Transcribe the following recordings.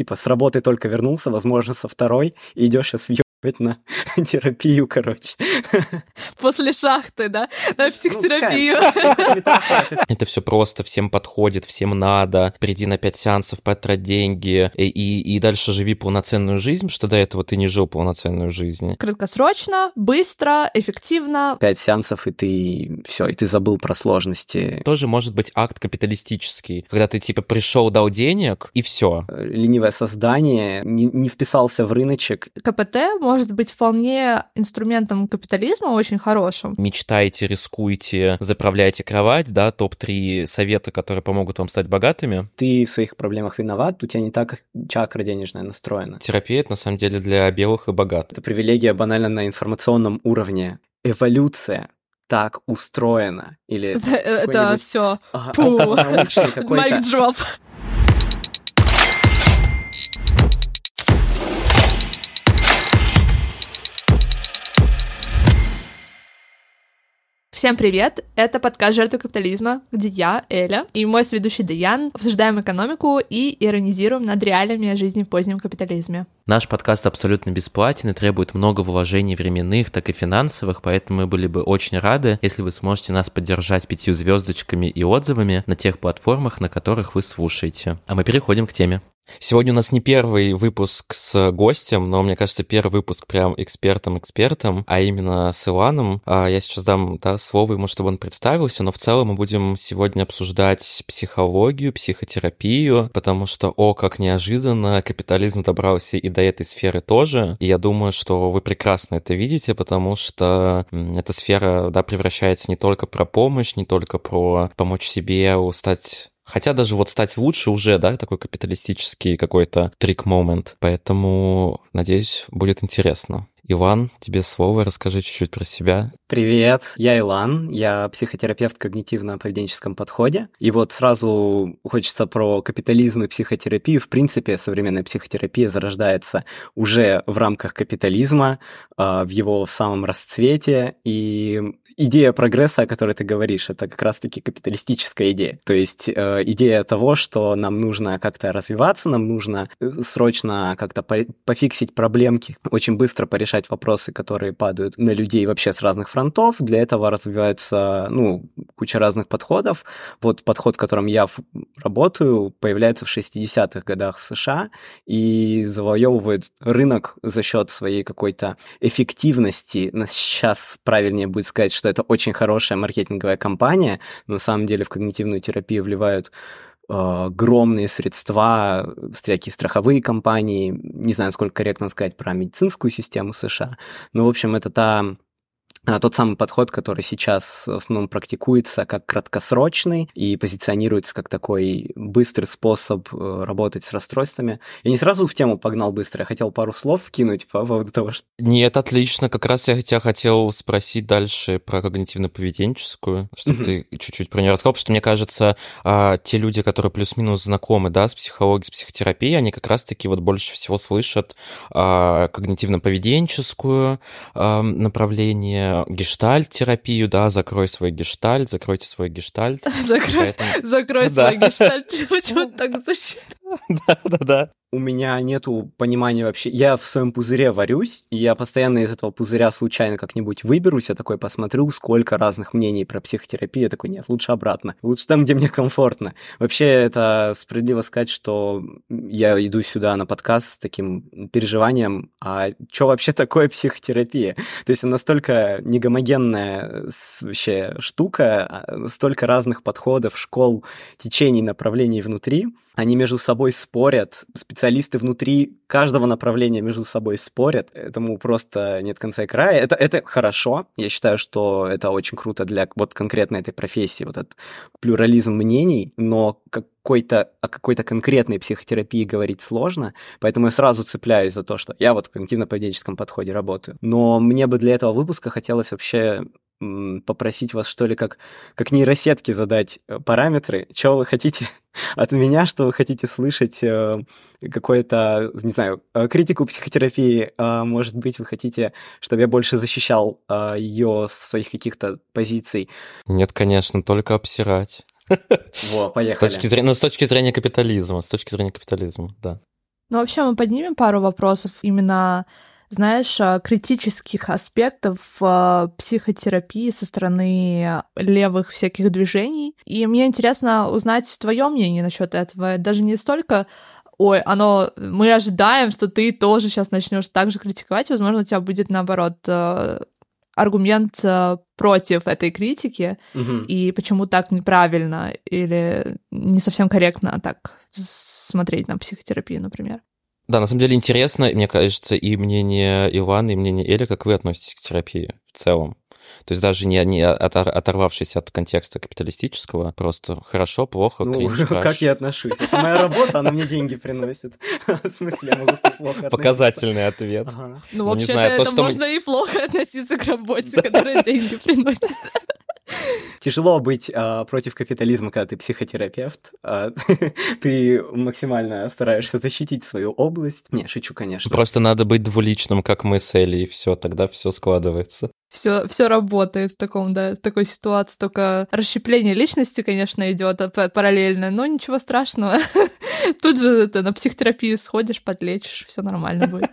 типа с работы только вернулся, возможно, со второй, и идешь сейчас в на терапию, короче. После шахты, да? На психотерапию. Это все просто, всем подходит, всем надо. Приди на пять сеансов, потрать деньги и, и, и дальше живи полноценную жизнь, что до этого ты не жил полноценную жизнь. Краткосрочно, быстро, эффективно. Пять сеансов, и ты все, и ты забыл про сложности. Тоже может быть акт капиталистический, когда ты типа пришел, дал денег, и все. Ленивое создание, не, не вписался в рыночек. КПТ может быть вполне инструментом капитализма очень хорошим. Мечтайте, рискуйте, заправляйте кровать, да, топ-3 совета, которые помогут вам стать богатыми. Ты в своих проблемах виноват, у тебя не так чакра денежная настроена. Терапия — это на самом деле для белых и богатых. Это привилегия банально на информационном уровне. Эволюция так устроена. Или это все. Майк дроп. Всем привет! Это подкаст «Жертвы капитализма», где я, Эля, и мой сведущий Даян обсуждаем экономику и иронизируем над реалиями жизни в позднем капитализме. Наш подкаст абсолютно бесплатен и требует много вложений временных, так и финансовых, поэтому мы были бы очень рады, если вы сможете нас поддержать пятью звездочками и отзывами на тех платформах, на которых вы слушаете. А мы переходим к теме. Сегодня у нас не первый выпуск с гостем, но, мне кажется, первый выпуск прям экспертом-экспертом, а именно с Иланом. А я сейчас дам да, слово ему, чтобы он представился, но в целом мы будем сегодня обсуждать психологию, психотерапию, потому что, о, как неожиданно, капитализм добрался и до этой сферы тоже. И я думаю, что вы прекрасно это видите, потому что эта сфера, да, превращается не только про помощь, не только про помочь себе стать Хотя даже вот стать лучше уже, да, такой капиталистический какой-то трик-момент. Поэтому, надеюсь, будет интересно. Иван, тебе слово, расскажи чуть-чуть про себя. Привет, я Илан, я психотерапевт в когнитивно-поведенческом подходе. И вот сразу хочется про капитализм и психотерапию. В принципе, современная психотерапия зарождается уже в рамках капитализма, а, в его самом расцвете. И идея прогресса, о которой ты говоришь, это как раз-таки капиталистическая идея. То есть э, идея того, что нам нужно как-то развиваться, нам нужно э, срочно как-то пофиксить проблемки, очень быстро порешать вопросы, которые падают на людей вообще с разных фронтов. Для этого развиваются, ну, куча разных подходов. Вот подход, в котором я работаю, появляется в 60-х годах в США и завоевывает рынок за счет своей какой-то эффективности. Сейчас правильнее будет сказать, что это очень хорошая маркетинговая кампания. На самом деле в когнитивную терапию вливают а, огромные средства, всякие страховые компании, не знаю, сколько корректно сказать про медицинскую систему США, но, в общем, это та тот самый подход, который сейчас в основном практикуется как краткосрочный и позиционируется как такой быстрый способ э, работать с расстройствами. Я не сразу в тему погнал быстро, я хотел пару слов вкинуть по поводу того, что... Нет, отлично. Как раз я тебя хотел спросить дальше про когнитивно-поведенческую, чтобы mm-hmm. ты чуть-чуть про нее рассказал, потому что мне кажется, а, те люди, которые плюс-минус знакомы, да, с психологией, с психотерапией, они как раз-таки вот больше всего слышат а, когнитивно-поведенческую направление, гештальт-терапию, да, закрой свой гештальт, закройте свой гештальт. Закрой свой гештальт, почему так звучит? Да, да, да у меня нету понимания вообще. Я в своем пузыре варюсь, и я постоянно из этого пузыря случайно как-нибудь выберусь, я такой посмотрю, сколько разных мнений про психотерапию, я такой, нет, лучше обратно. Лучше там, где мне комфортно. Вообще, это справедливо сказать, что я иду сюда на подкаст с таким переживанием, а что вообще такое психотерапия? То есть настолько негомогенная вообще штука, а, столько разных подходов, школ, течений, направлений внутри, они между собой спорят, специалисты внутри каждого направления между собой спорят, этому просто нет конца и края. Это, это хорошо, я считаю, что это очень круто для вот конкретно этой профессии, вот этот плюрализм мнений, но какой-то, о какой-то конкретной психотерапии говорить сложно, поэтому я сразу цепляюсь за то, что я вот в когнитивно-поведенческом подходе работаю. Но мне бы для этого выпуска хотелось вообще попросить вас, что ли, как, как нейросетки задать э, параметры, что вы хотите от меня, что вы хотите слышать, э, какое-то, не знаю, э, критику психотерапии, а, может быть, вы хотите, чтобы я больше защищал а, ее с своих каких-то позиций. Нет, конечно, только обсирать. Во, поехали. С точки зрения, ну, с точки зрения капитализма, с точки зрения капитализма, да. Ну, вообще, мы поднимем пару вопросов именно знаешь, а, критических аспектов а, психотерапии со стороны левых всяких движений. И мне интересно узнать твое мнение насчет этого. Даже не столько ой, оно, мы ожидаем, что ты тоже сейчас начнешь так же критиковать, возможно, у тебя будет наоборот а, аргумент против этой критики угу. и почему так неправильно или не совсем корректно так смотреть на психотерапию, например. Да, на самом деле интересно, мне кажется, и мнение Ивана, и мнение Эли, как вы относитесь к терапии в целом. То есть даже не, не оторвавшись от контекста капиталистического, просто хорошо, плохо, ну, кринж, краш. как я отношусь? Это моя работа, она мне деньги приносит. В смысле, я могу плохо Показательный ответ. Ну, ну вообще-то это можно и плохо относиться к работе, которая деньги приносит. Тяжело быть а, против капитализма, когда ты психотерапевт. А, ты максимально стараешься защитить свою область. Не, шучу, конечно. Просто надо быть двуличным, как мы с Элли, и все, тогда все складывается. Все, все работает в таком, да, в такой ситуации. Только расщепление личности, конечно, идет параллельно, но ничего страшного. Тут же это, на психотерапию сходишь, подлечишь, все нормально будет.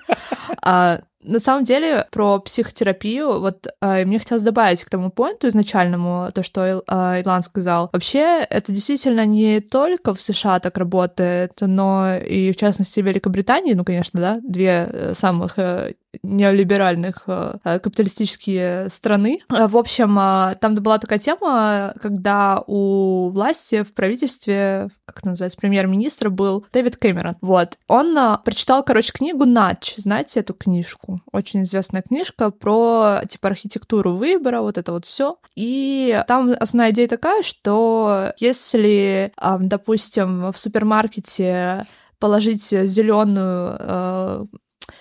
А, на самом деле, про психотерапию, вот э, мне хотелось добавить к тому поинту изначальному, то, что э, Илан сказал. Вообще, это действительно не только в США так работает, но и, в частности, в Великобритании, ну, конечно, да, две э, самых э, неолиберальных э, капиталистические страны. В общем, там была такая тема, когда у власти в правительстве, как это называется, премьер-министра был Дэвид Кэмерон. Вот. Он прочитал, короче, книгу «Нач». Знаете эту книжку? Очень известная книжка про, типа, архитектуру выбора, вот это вот все. И там основная идея такая, что если, допустим, в супермаркете положить зеленую э,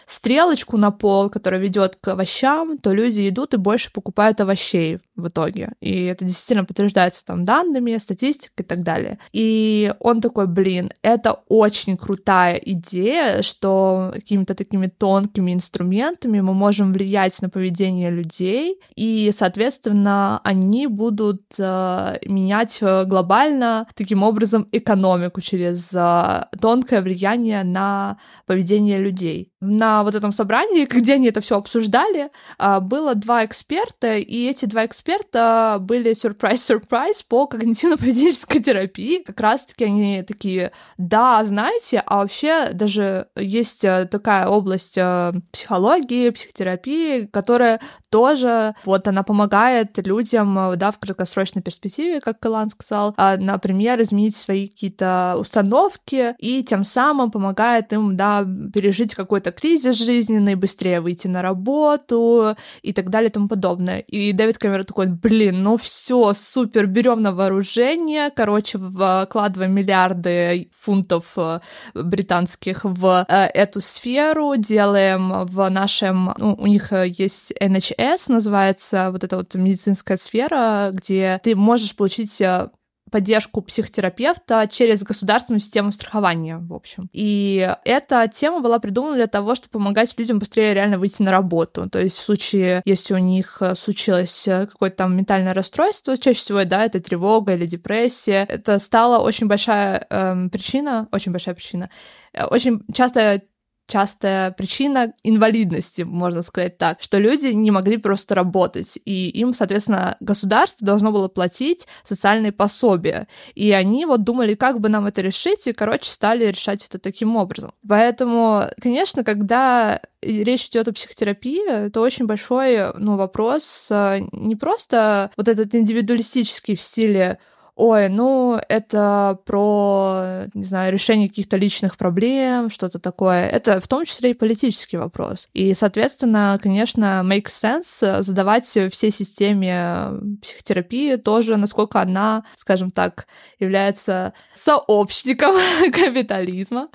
стрелочку на пол, которая ведет к овощам, то люди идут и больше покупают овощей в итоге. И это действительно подтверждается там данными, статистикой и так далее. И он такой, блин, это очень крутая идея, что какими-то такими тонкими инструментами мы можем влиять на поведение людей, и, соответственно, они будут э, менять э, глобально таким образом экономику через э, тонкое влияние на поведение людей. На вот этом собрании, где они это все обсуждали, э, было два эксперта, и эти два эксперта были сюрприз-сюрприз по когнитивно-поведенческой терапии. Как раз-таки они такие, да, знаете, а вообще даже есть э, такая область э, психологии, психотерапии, которая тоже, вот, она помогает людям, э, да, в краткосрочной перспективе, как Калан сказал, а, например, изменить свои какие-то установки и тем самым помогает им, да, пережить какой-то кризис жизненный, быстрее выйти на работу и так далее и тому подобное. И Дэвид Камерон такой, блин, ну все, супер, берем на вооружение, короче, вкладываем миллиарды фунтов э, британских в э, эту сферу, делаем в нашем, ну, у них э, есть NHS, называется вот эта вот медицинская сфера, где ты можешь получить поддержку психотерапевта через государственную систему страхования, в общем. И эта тема была придумана для того, чтобы помогать людям быстрее реально выйти на работу. То есть в случае, если у них э, случилось э, какое-то там ментальное расстройство, чаще всего, да, это тревога или депрессия, это стала очень большая эм, причина, очень большая причина, э, очень часто частая причина инвалидности, можно сказать так, что люди не могли просто работать, и им, соответственно, государство должно было платить социальные пособия. И они вот думали, как бы нам это решить, и, короче, стали решать это таким образом. Поэтому, конечно, когда речь идет о психотерапии, это очень большой ну, вопрос э, не просто вот этот индивидуалистический в стиле ой, ну, это про, не знаю, решение каких-то личных проблем, что-то такое. Это в том числе и политический вопрос. И, соответственно, конечно, makes sense задавать всей системе психотерапии тоже, насколько она, скажем так, является сообщником капитализма,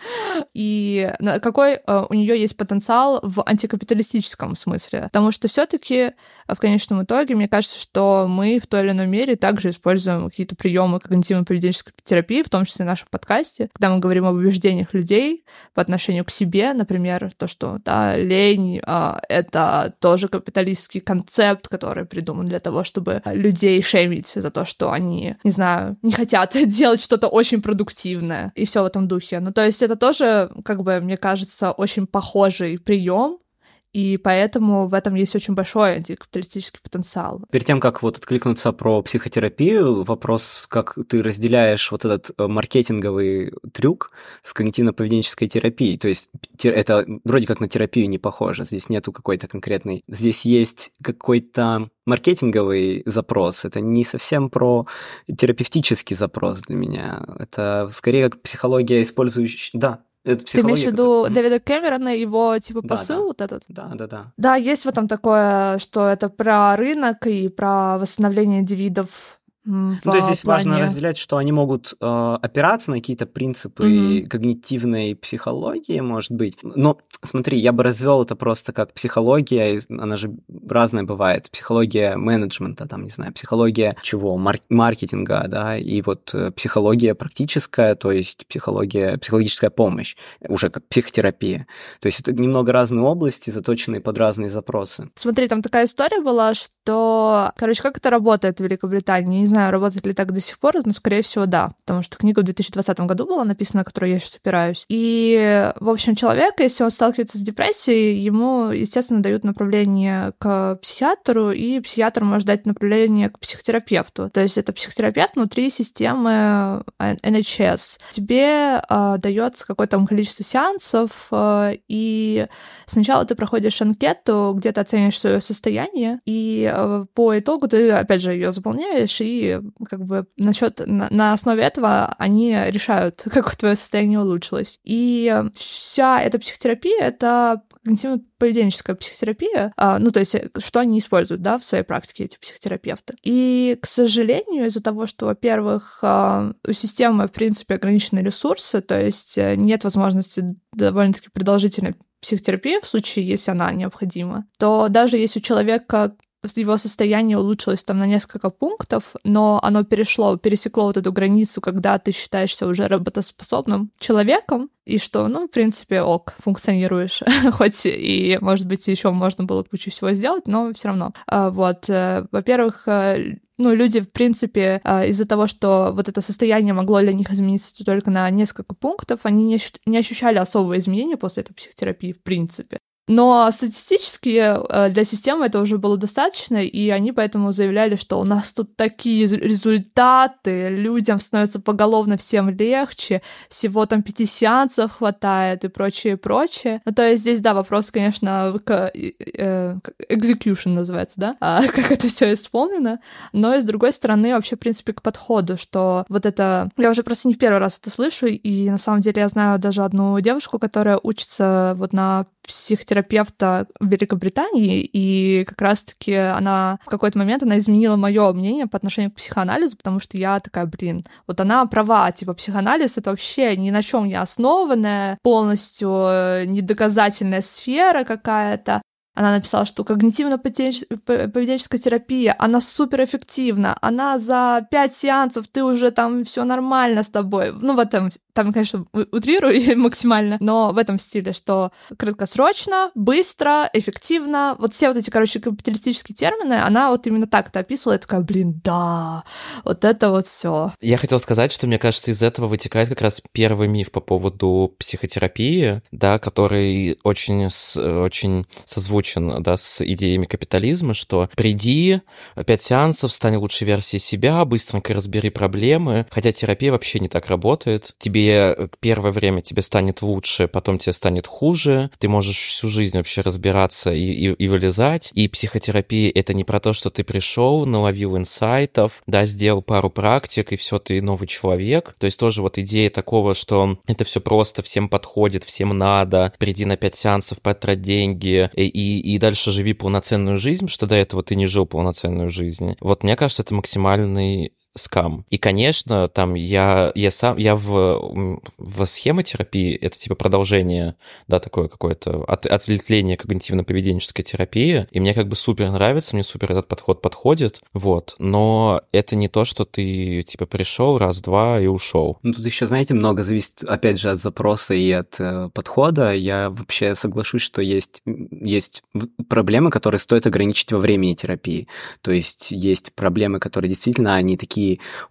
и какой э, у нее есть потенциал в антикапиталистическом смысле. Потому что все-таки в конечном итоге, мне кажется, что мы в той или иной мере также используем какие-то приемы приемы когнитивно-поведенческой терапии, в том числе в нашем подкасте, когда мы говорим об убеждениях людей по отношению к себе, например, то, что да, лень а, — это тоже капиталистский концепт, который придуман для того, чтобы людей шеймить за то, что они, не знаю, не хотят делать что-то очень продуктивное и все в этом духе. Ну, то есть это тоже, как бы, мне кажется, очень похожий прием, и поэтому в этом есть очень большой антикапиталистический потенциал. Перед тем, как вот откликнуться про психотерапию, вопрос, как ты разделяешь вот этот э, маркетинговый трюк с когнитивно-поведенческой терапией. То есть это вроде как на терапию не похоже, здесь нету какой-то конкретной... Здесь есть какой-то маркетинговый запрос, это не совсем про терапевтический запрос для меня. Это скорее как психология, использующая... Да, это Ты имеешь в виду которая... Дэвида Кэмерона, его типа посыл да. вот этот? Да, да, да. Да, есть в этом такое, что это про рынок и про восстановление индивидов ну, то есть здесь плане... важно разделять, что они могут э, опираться на какие-то принципы mm-hmm. когнитивной психологии, может быть. Но смотри, я бы развел это просто как психология, она же разная бывает. Психология менеджмента, там, не знаю, психология чего, мар- маркетинга, да, и вот э, психология практическая, то есть психология, психологическая помощь, уже как психотерапия. То есть это немного разные области, заточенные под разные запросы. Смотри, там такая история была, что, короче, как это работает в Великобритании? Знаю, работает ли так до сих пор, но, скорее всего, да. Потому что книга в 2020 году была написана, которую я сейчас опираюсь. И, в общем, человек, если он сталкивается с депрессией, ему, естественно, дают направление к психиатру, и психиатр может дать направление к психотерапевту. То есть это психотерапевт внутри системы NHS. Тебе э, дается какое-то количество сеансов, э, и сначала ты проходишь анкету, где ты оценишь свое состояние, и э, по итогу ты, опять же, ее заполняешь, и как бы насчет на, на основе этого они решают, как твое состояние улучшилось. И вся эта психотерапия — это когнитивно-поведенческая психотерапия, а, ну, то есть что они используют, да, в своей практике, эти психотерапевты. И, к сожалению, из-за того, что, во-первых, а, у системы, в принципе, ограничены ресурсы, то есть э, нет возможности довольно-таки продолжительной психотерапии в случае, если она необходима, то даже если у человека его состояние улучшилось там на несколько пунктов, но оно перешло, пересекло вот эту границу, когда ты считаешься уже работоспособным человеком, и что, ну, в принципе, ок, функционируешь, хоть и, может быть, еще можно было кучу всего сделать, но все равно. А, вот, э, во-первых, э, ну, люди, в принципе, э, из-за того, что вот это состояние могло для них измениться только на несколько пунктов, они не, не ощущали особого изменения после этой психотерапии, в принципе. Но статистически э, для системы это уже было достаточно, и они поэтому заявляли, что у нас тут такие результаты, людям становится поголовно всем легче, всего там пяти сеансов хватает и прочее, прочее. Ну, то есть здесь, да, вопрос, конечно, к э, execution называется, да, а, как это все исполнено, но и с другой стороны вообще, в принципе, к подходу, что вот это... Я уже просто не в первый раз это слышу, и на самом деле я знаю даже одну девушку, которая учится вот на психотерапевта в Великобритании, и как раз-таки она в какой-то момент она изменила мое мнение по отношению к психоанализу, потому что я такая, блин, вот она права, типа психоанализ это вообще ни на чем не основанная, полностью э, недоказательная сфера какая-то, она написала, что когнитивно-поведенческая терапия, она суперэффективна, она за пять сеансов ты уже там все нормально с тобой. Ну, в этом, там, конечно, утрирую максимально, но в этом стиле, что краткосрочно, быстро, эффективно. Вот все вот эти, короче, капиталистические термины, она вот именно так это описывала. Я такая, блин, да, вот это вот все. Я хотел сказать, что мне кажется, из этого вытекает как раз первый миф по поводу психотерапии, да, который очень, очень созвучен созвучен, да, с идеями капитализма, что приди, пять сеансов, стань лучшей версией себя, быстренько разбери проблемы, хотя терапия вообще не так работает. Тебе э, первое время тебе станет лучше, потом тебе станет хуже, ты можешь всю жизнь вообще разбираться и, и, и вылезать, и психотерапия — это не про то, что ты пришел, наловил инсайтов, да, сделал пару практик, и все, ты новый человек. То есть тоже вот идея такого, что это все просто, всем подходит, всем надо, приди на пять сеансов, потрать деньги, и, и, дальше живи полноценную жизнь, что до этого ты не жил полноценную жизнь. Вот мне кажется, это максимальный скам. И, конечно, там я, я сам, я в, в схемотерапии, это типа продолжение, да, такое какое-то от, ответвление когнитивно-поведенческой терапии, и мне как бы супер нравится, мне супер этот подход подходит, вот, но это не то, что ты типа пришел раз-два и ушел. Ну, тут еще, знаете, много зависит, опять же, от запроса и от э, подхода. Я вообще соглашусь, что есть, есть проблемы, которые стоит ограничить во времени терапии. То есть есть проблемы, которые действительно, они такие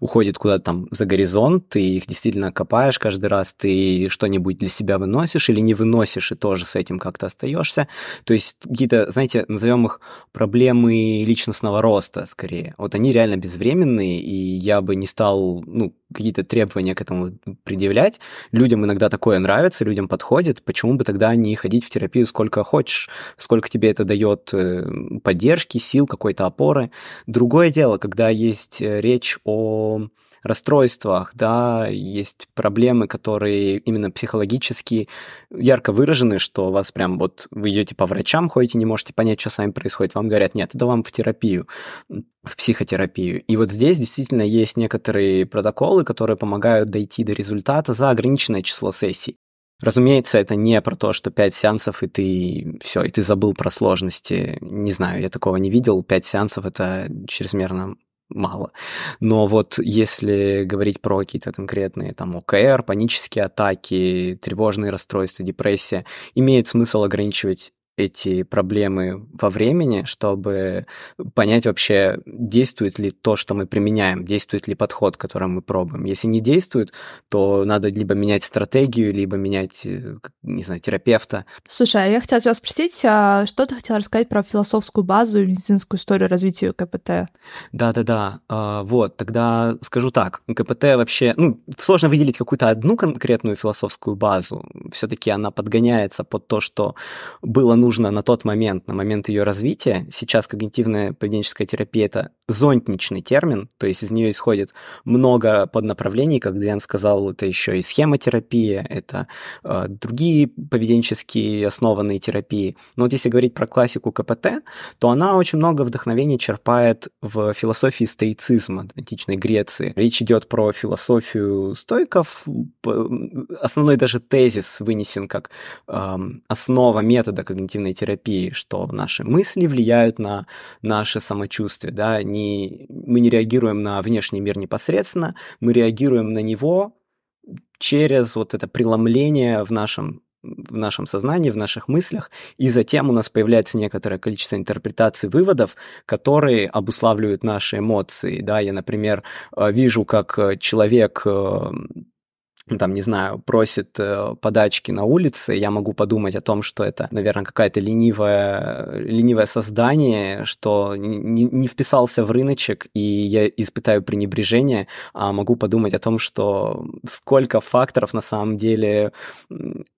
уходят куда-то там за горизонт, ты их действительно копаешь каждый раз, ты что-нибудь для себя выносишь или не выносишь, и тоже с этим как-то остаешься. То есть какие-то, знаете, назовем их проблемы личностного роста, скорее. Вот они реально безвременные, и я бы не стал, ну, какие-то требования к этому предъявлять. Людям иногда такое нравится, людям подходит. Почему бы тогда не ходить в терапию сколько хочешь, сколько тебе это дает э, поддержки, сил, какой-то опоры. Другое дело, когда есть э, речь о расстройствах, да, есть проблемы, которые именно психологически ярко выражены, что вас прям вот вы идете по врачам, ходите, не можете понять, что с вами происходит, вам говорят, нет, это вам в терапию, в психотерапию. И вот здесь действительно есть некоторые протоколы, которые помогают дойти до результата за ограниченное число сессий. Разумеется, это не про то, что пять сеансов, и ты все, и ты забыл про сложности. Не знаю, я такого не видел. Пять сеансов это чрезмерно мало. Но вот если говорить про какие-то конкретные там ОКР, панические атаки, тревожные расстройства, депрессия, имеет смысл ограничивать эти проблемы во времени, чтобы понять вообще, действует ли то, что мы применяем, действует ли подход, который мы пробуем. Если не действует, то надо либо менять стратегию, либо менять, э, не знаю, терапевта. Слушай, а я хотела тебя спросить, а что ты хотела рассказать про философскую базу и медицинскую историю развития КПТ? Да-да-да, а, вот, тогда скажу так, КПТ вообще, ну, сложно выделить какую-то одну конкретную философскую базу, все таки она подгоняется под то, что было нужно нужно на тот момент, на момент ее развития. Сейчас когнитивная поведенческая терапия – это зонтничный термин, то есть из нее исходит много поднаправлений, как Диан сказал, это еще и схемотерапия, это э, другие поведенческие основанные терапии. Но вот если говорить про классику КПТ, то она очень много вдохновения черпает в философии стоицизма античной Греции. Речь идет про философию стойков, основной даже тезис вынесен как э, основа метода когнитивной когнитивной терапии, что наши мысли влияют на наше самочувствие, да, не, мы не реагируем на внешний мир непосредственно, мы реагируем на него через вот это преломление в нашем в нашем сознании, в наших мыслях, и затем у нас появляется некоторое количество интерпретаций, выводов, которые обуславливают наши эмоции. Да, я, например, э, вижу, как человек э, там, не знаю, просит э, подачки на улице, я могу подумать о том, что это, наверное, какая-то ленивое, ленивое создание, что не, не вписался в рыночек, и я испытаю пренебрежение, а могу подумать о том, что сколько факторов на самом деле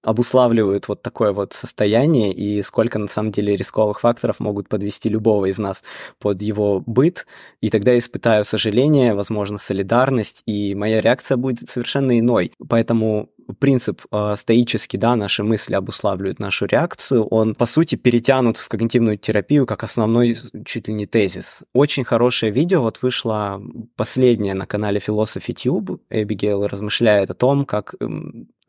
обуславливают вот такое вот состояние, и сколько на самом деле рисковых факторов могут подвести любого из нас под его быт, и тогда испытаю сожаление, возможно, солидарность, и моя реакция будет совершенно иной. Поэтому принцип э, стоический, да, наши мысли обуславливают нашу реакцию, он, по сути, перетянут в когнитивную терапию как основной чуть ли не тезис. Очень хорошее видео вот вышло последнее на канале Philosophy Tube. Эбигейл размышляет о том, как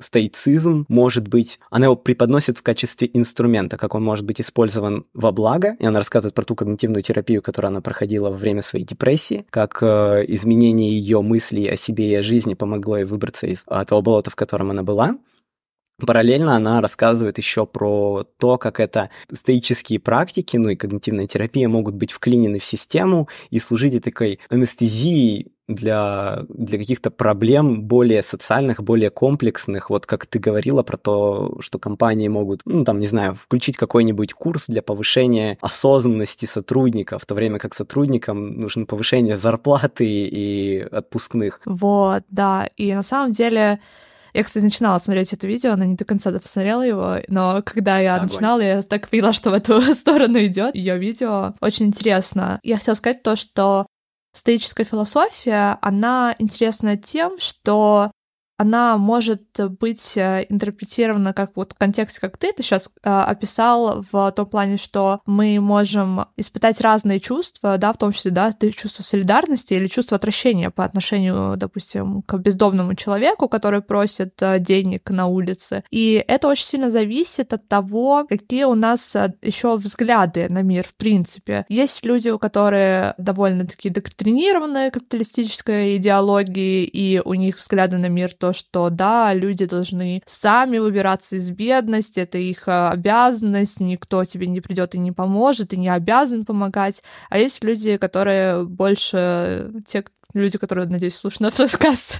стоицизм может быть, она его преподносит в качестве инструмента, как он может быть использован во благо, и она рассказывает про ту когнитивную терапию, которую она проходила во время своей депрессии, как э, изменение ее мыслей о себе и о жизни помогло ей выбраться из того болота, в котором она была. Параллельно она рассказывает еще про то, как это стоические практики, ну и когнитивная терапия могут быть вклинены в систему и служить такой анестезией для, для каких-то проблем более социальных, более комплексных. Вот как ты говорила про то, что компании могут, ну там, не знаю, включить какой-нибудь курс для повышения осознанности сотрудников, в то время как сотрудникам нужно повышение зарплаты и отпускных. Вот, да. И на самом деле я, кстати, начинала смотреть это видео, она не до конца посмотрела его, но когда я Огонь. начинала, я так поняла, что в эту сторону идет. Ее видео очень интересно. Я хотела сказать то, что стоическая философия, она интересна тем, что она может быть э, интерпретирована как вот в контексте, как ты это сейчас э, описал, в том плане, что мы можем испытать разные чувства, да, в том числе, да, чувство солидарности или чувство отвращения по отношению, допустим, к бездомному человеку, который просит э, денег на улице. И это очень сильно зависит от того, какие у нас э, еще взгляды на мир, в принципе. Есть люди, у которых довольно-таки доктринированная капиталистическая идеология, и у них взгляды на мир то, что да, люди должны сами выбираться из бедности, это их э, обязанность, никто тебе не придет и не поможет, и не обязан помогать. А есть люди, которые больше те, люди, которые, надеюсь, слушают наш подкаст,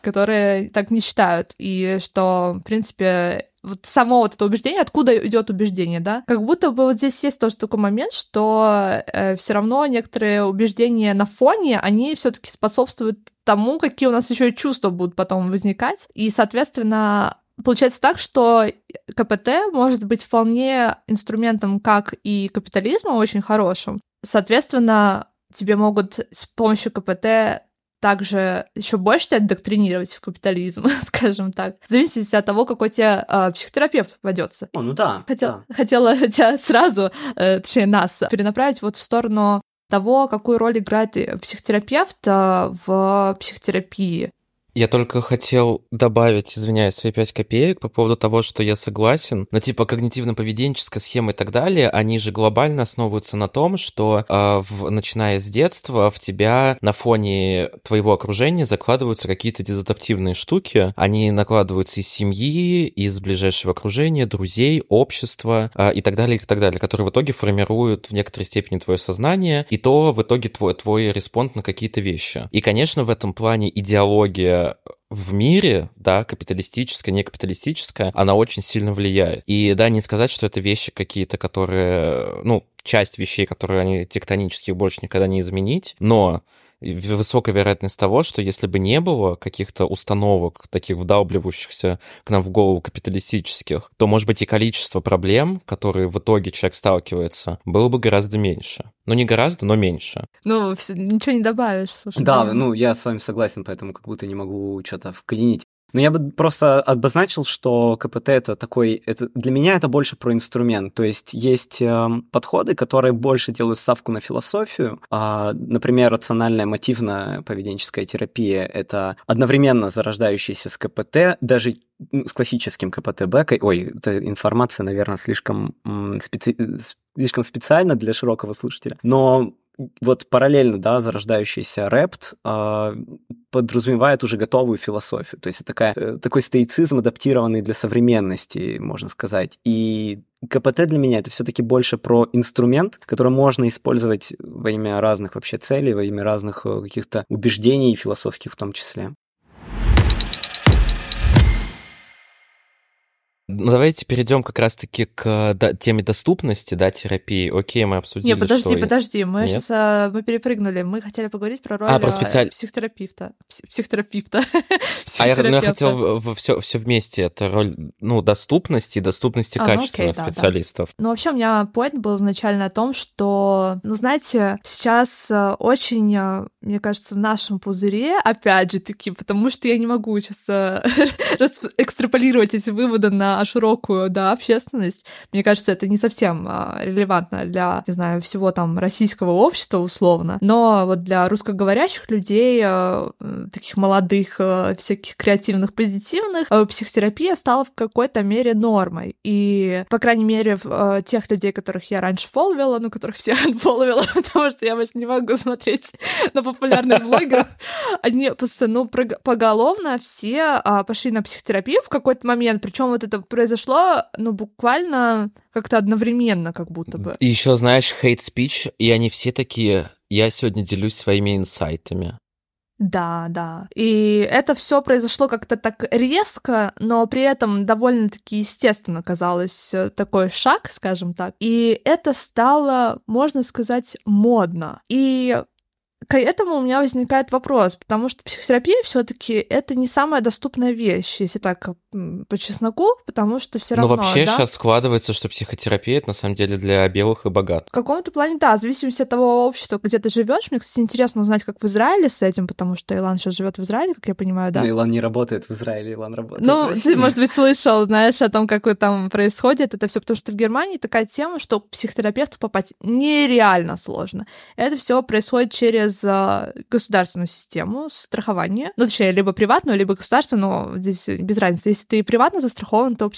которые так не считают, и что, в принципе, вот само вот это убеждение, откуда идет убеждение, да? Как будто бы вот здесь есть тоже такой момент, что э, все равно некоторые убеждения на фоне, они все-таки способствуют тому, какие у нас еще чувства будут потом возникать. И, соответственно, получается так, что КПТ может быть вполне инструментом как и капитализма очень хорошим. Соответственно, тебе могут с помощью КПТ также еще больше тебя доктринировать в капитализм, скажем так. В зависимости от того, какой тебе э, психотерапевт попадется. О, ну да. Хотел, да. Хотела тебя сразу, э, точнее нас, перенаправить вот в сторону того, какую роль играет психотерапевт э, в психотерапии. Я только хотел добавить, извиняюсь, свои 5 копеек по поводу того, что я согласен. Но типа когнитивно-поведенческая схема и так далее, они же глобально основываются на том, что э, в, начиная с детства в тебя на фоне твоего окружения закладываются какие-то дезадаптивные штуки. Они накладываются из семьи, из ближайшего окружения, друзей, общества э, и так далее, и так далее, которые в итоге формируют в некоторой степени твое сознание, и то в итоге твой, твой респонд на какие-то вещи. И, конечно, в этом плане идеология в мире, да, капиталистическая, некапиталистическая, она очень сильно влияет. И да, не сказать, что это вещи какие-то, которые, ну, часть вещей, которые они тектонические больше никогда не изменить, но высокая вероятность того, что если бы не было каких-то установок, таких вдалбливающихся к нам в голову капиталистических, то, может быть, и количество проблем, которые в итоге человек сталкивается, было бы гораздо меньше. Ну, не гораздо, но меньше. Ну, все, ничего не добавишь, слушай. Да, ну, я с вами согласен, поэтому как будто не могу что-то вклинить. Но я бы просто обозначил, что КПТ это такой, это, для меня это больше про инструмент. То есть есть э, подходы, которые больше делают ставку на философию. А, например, рациональная мотивная поведенческая терапия это одновременно зарождающаяся с КПТ, даже с классическим КПТ-бэкой. Ой, эта информация, наверное, слишком, специ... слишком специальна для широкого слушателя. Но вот параллельно, да, зарождающийся рэпт э, подразумевает уже готовую философию. То есть такая, э, такой стоицизм, адаптированный для современности, можно сказать. И КПТ для меня это все-таки больше про инструмент, который можно использовать во имя разных вообще целей, во имя разных э, каких-то убеждений философских в том числе. Давайте перейдем как раз-таки к теме доступности, да, терапии. Окей, мы обсудили, Не, подожди, что... подожди, мы Нет? сейчас а, мы перепрыгнули. Мы хотели поговорить про роль а, про специаль... психотерапевта. Психотерапевта. А я, ну, я хотел все, все вместе. Это роль, ну, доступности и доступности а, качественных окей, специалистов. Да, да. Ну, вообще, у меня поинт был изначально о том, что, ну, знаете, сейчас э, очень, э, мне кажется, в нашем пузыре, опять же таки, потому что я не могу сейчас э, экстраполировать эти выводы на широкую, да, общественность, мне кажется, это не совсем а, релевантно для, не знаю, всего там российского общества условно, но вот для русскоговорящих людей, а, таких молодых, а, всяких креативных, позитивных, психотерапия стала в какой-то мере нормой. И, по крайней мере, тех людей, которых я раньше фолловила, ну, которых все фолловила, потому что я больше не могу смотреть на популярных блогеров, они просто, ну, поголовно все пошли на психотерапию в какой-то момент, причем вот это произошло, ну, буквально как-то одновременно, как будто бы. И еще, знаешь, speech, и они все такие, я сегодня делюсь своими инсайтами. Да, да. И это все произошло как-то так резко, но при этом довольно-таки естественно казалось э, такой шаг, скажем так. И это стало, можно сказать, модно. И к этому у меня возникает вопрос, потому что психотерапия все таки это не самая доступная вещь, если так по чесноку, потому что все равно. Ну, вообще да? сейчас складывается, что психотерапия это на самом деле для белых и богатых. В каком-то плане, да, в зависимости от того общества, где ты живешь. Мне, кстати, интересно узнать, как в Израиле с этим, потому что Илан сейчас живет в Израиле, как я понимаю, да. Но Илан не работает в Израиле, Илан работает. Ну, ты, может быть, слышал, знаешь, о том, как там происходит это все, потому что в Германии такая тема, что к психотерапевту попасть нереально сложно. Это все происходит через а, государственную систему страхования, ну, точнее, либо приватную, либо государственную, но здесь без разницы. Если ты приватно застрахован, то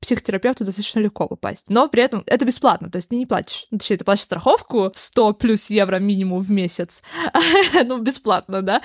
психотерапевту достаточно легко попасть. Но при этом это бесплатно, то есть ты не платишь. Ну, точнее, ты платишь страховку 100 плюс евро минимум в месяц. ну, бесплатно, да,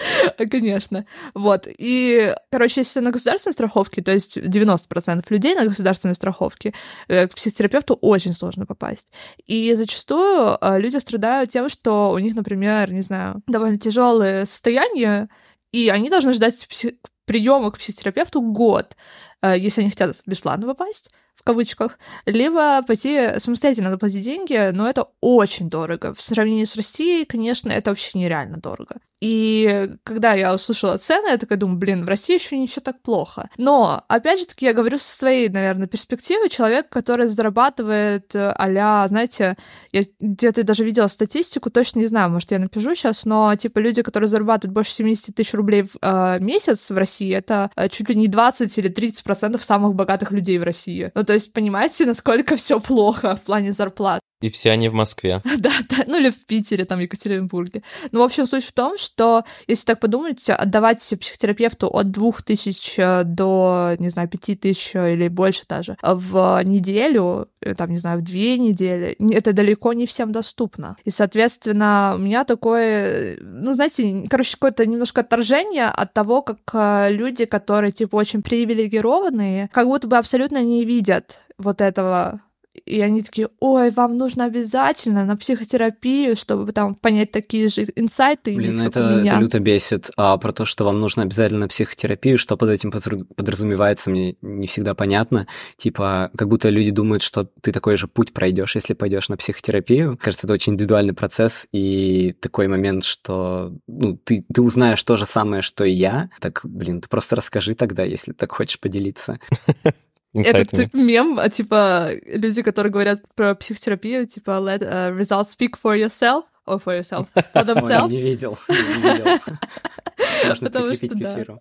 конечно. Вот. И, короче, если на государственной страховке, то есть 90% людей на государственной страховке, э, к психотерапевту очень сложно попасть. И зачастую э, люди страдают тем, что у них, например, не знаю, довольно тяжелое состояние, и они должны ждать псих... приема к психотерапевту год, э, если они хотят бесплатно попасть в кавычках, либо пойти самостоятельно заплатить деньги, но это очень дорого. В сравнении с Россией, конечно, это вообще нереально дорого. И когда я услышала цены, я такая думаю, блин, в России еще не все так плохо. Но, опять же таки, я говорю со своей, наверное, перспективы. Человек, который зарабатывает а знаете, я где-то даже видела статистику, точно не знаю, может, я напишу сейчас, но, типа, люди, которые зарабатывают больше 70 тысяч рублей в э, месяц в России, это э, чуть ли не 20 или 30 процентов самых богатых людей в России. Ну, то есть, понимаете, насколько все плохо в плане зарплат. И все они в Москве. Да, да, ну или в Питере, там, в Екатеринбурге. Ну, в общем, суть в том, что, если так подумать, отдавать психотерапевту от двух тысяч э, до, не знаю, пяти тысяч или больше даже в неделю, э, там, не знаю, в две недели, это далеко не всем доступно. И, соответственно, у меня такое, ну, знаете, короче, какое-то немножко отторжение от того, как э, люди, которые, типа, очень привилегированные, как будто бы абсолютно не видят вот этого и они такие, ой, вам нужно обязательно на психотерапию, чтобы там понять такие же инсайты. Блин, ну это, меня. это люто бесит. А про то, что вам нужно обязательно на психотерапию, что под этим подразумевается, мне не всегда понятно. Типа, как будто люди думают, что ты такой же путь пройдешь, если пойдешь на психотерапию. Кажется, это очень индивидуальный процесс, и такой момент, что ну, ты, ты узнаешь то же самое, что и я. Так, блин, ты просто расскажи тогда, если так хочешь поделиться. Этот тип мем, а, типа, люди, которые говорят про психотерапию, типа, let uh, results speak for yourself, or for yourself, for themselves. Ой, не видел, не видел. Можно Потому что, да.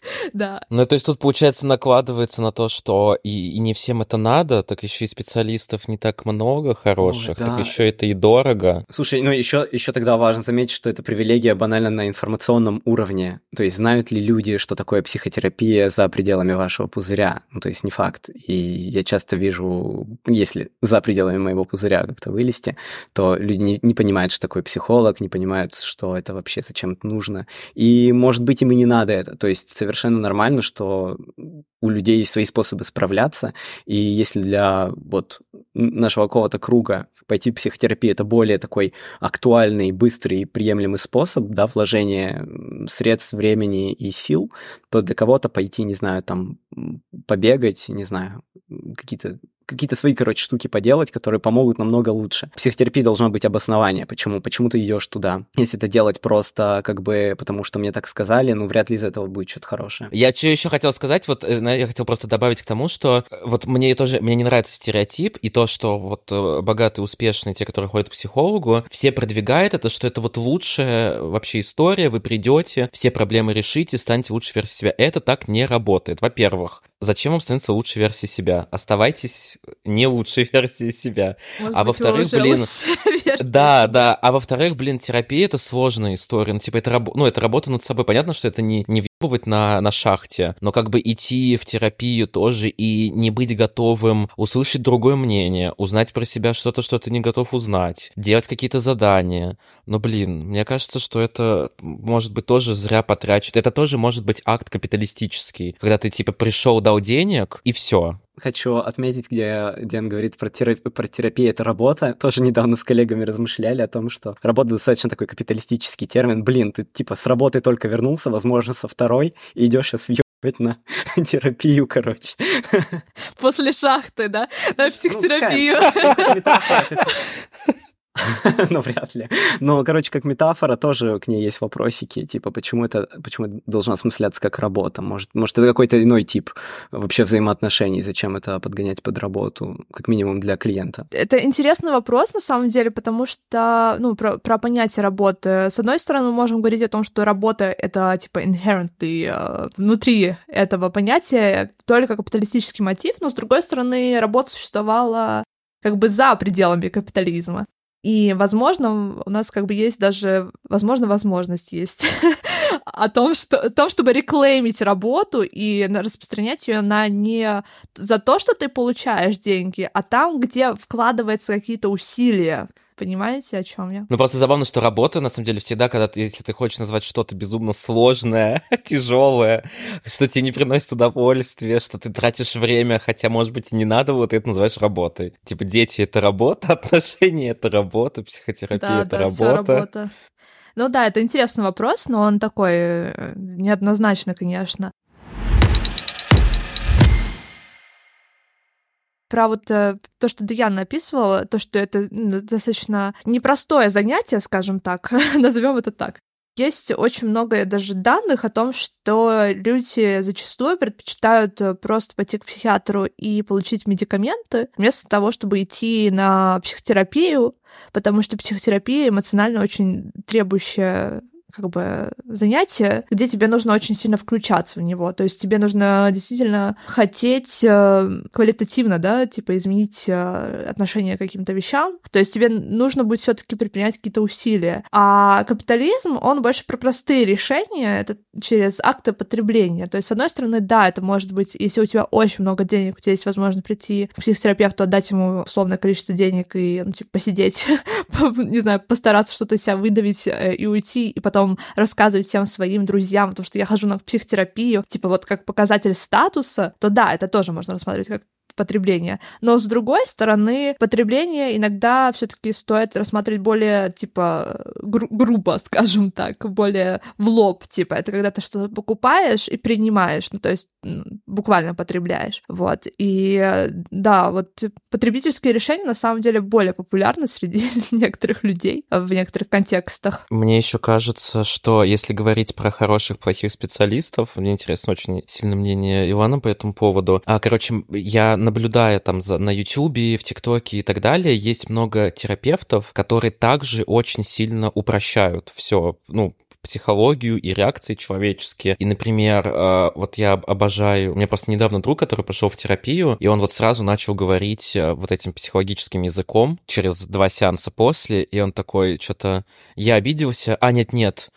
Да. Ну, то есть тут, получается, накладывается на то, что и, и не всем это надо, так еще и специалистов не так много хороших, Ой, да. так еще это и дорого. Слушай, ну еще, еще тогда важно заметить, что это привилегия банально на информационном уровне. То есть знают ли люди, что такое психотерапия за пределами вашего пузыря? Ну, то есть не факт. И я часто вижу, если за пределами моего пузыря как-то вылезти, то люди не, не понимают, что такое психолог, не понимают, что это вообще, зачем это нужно. И, может быть, им и не надо это. То есть совершенно нормально, что у людей есть свои способы справляться, и если для вот нашего какого-то круга пойти в психотерапию это более такой актуальный, быстрый, приемлемый способ, да, вложения средств, времени и сил, то для кого-то пойти, не знаю, там, побегать, не знаю, какие-то какие-то свои, короче, штуки поделать, которые помогут намного лучше. В психотерапии должно быть обоснование, почему, почему ты идешь туда. Если это делать просто как бы потому, что мне так сказали, ну, вряд ли из этого будет что-то хорошее. Я что еще хотел сказать, вот э, я хотел просто добавить к тому, что э, вот мне тоже, мне не нравится стереотип и то, что вот э, богатые, успешные, те, которые ходят к психологу, все продвигают это, что это вот лучшая вообще история, вы придете, все проблемы решите, станете лучшей версией себя. Это так не работает. Во-первых, зачем вам становиться лучшей версией себя? Оставайтесь не лучшей версией себя. Может а во-вторых, блин... Да, да. А во-вторых, блин, терапия — это сложная история. Ну, типа, это, раб... ну, это работа над собой. Понятно, что это не, не въебывать на, на шахте, но как бы идти в терапию тоже и не быть готовым услышать другое мнение, узнать про себя что-то, что ты не готов узнать, делать какие-то задания. Но, блин, мне кажется, что это может быть тоже зря потрачено. Это тоже может быть акт капиталистический, когда ты типа пришел, дал денег и все хочу отметить, где Дэн говорит про, терапию, про терапию это работа. Тоже недавно с коллегами размышляли о том, что работа достаточно такой капиталистический термин. Блин, ты типа с работы только вернулся, возможно, со второй, и идешь сейчас въебать на терапию, короче. После шахты, да? На психотерапию. ну, вряд ли. Но, короче, как метафора, тоже к ней есть вопросики, типа, почему это, почему это должно осмысляться как работа? Может, может это какой-то иной тип вообще взаимоотношений, зачем это подгонять под работу, как минимум для клиента? Это интересный вопрос, на самом деле, потому что, ну, про, про понятие работы. С одной стороны, мы можем говорить о том, что работа — это, типа, inherently, э, внутри этого понятия только капиталистический мотив, но, с другой стороны, работа существовала как бы за пределами капитализма. И, возможно, у нас как бы есть даже, возможно, возможность есть о том, что, о том, чтобы реклеймить работу и распространять ее на не за то, что ты получаешь деньги, а там, где вкладываются какие-то усилия. Понимаете, о чем я? Ну, просто забавно, что работа, на самом деле, всегда, когда ты, если ты хочешь назвать что-то безумно сложное, тяжелое, что тебе не приносит удовольствия, что ты тратишь время, хотя, может быть, и не надо, вот это называешь работой. Типа, дети — это работа, отношения — это работа, психотерапия да, — это да, работа. работа. Ну да, это интересный вопрос, но он такой э, неоднозначный, конечно. Про вот э, то, что Даяна описывала, то, что это ну, достаточно непростое занятие, скажем так, назовем это так. Есть очень много даже данных о том, что люди зачастую предпочитают э, просто пойти к психиатру и получить медикаменты, вместо того, чтобы идти на психотерапию, потому что психотерапия эмоционально очень требующая как бы занятие, где тебе нужно очень сильно включаться в него. То есть тебе нужно действительно хотеть э, квалитативно, да, типа изменить э, отношение к каким-то вещам. То есть тебе нужно будет все-таки предпринять какие-то усилия. А капитализм, он больше про простые решения, это через акты потребления. То есть, с одной стороны, да, это может быть, если у тебя очень много денег, у тебя есть возможность прийти к психотерапевту, отдать ему условное количество денег и, ну, типа, посидеть, не знаю, постараться что-то себя выдавить э, и уйти, и потом рассказывать всем своим друзьям, потому что я хожу на психотерапию, типа вот как показатель статуса, то да, это тоже можно рассматривать как потребления. Но с другой стороны, потребление иногда все-таки стоит рассматривать более, типа, гру- грубо, скажем так, более в лоб, типа, это когда ты что-то покупаешь и принимаешь, ну, то есть буквально потребляешь, вот. И да, вот потребительские решения на самом деле более популярны среди некоторых людей в некоторых контекстах. Мне еще кажется, что если говорить про хороших, плохих специалистов, мне интересно очень сильно мнение Ивана по этому поводу. А, короче, я наблюдая там за, на Ютубе, в ТикТоке и так далее, есть много терапевтов, которые также очень сильно упрощают все, ну, психологию и реакции человеческие. И, например, э, вот я обожаю... У меня просто недавно друг, который пошел в терапию, и он вот сразу начал говорить э, вот этим психологическим языком через два сеанса после, и он такой, что-то... Я обиделся, а нет-нет,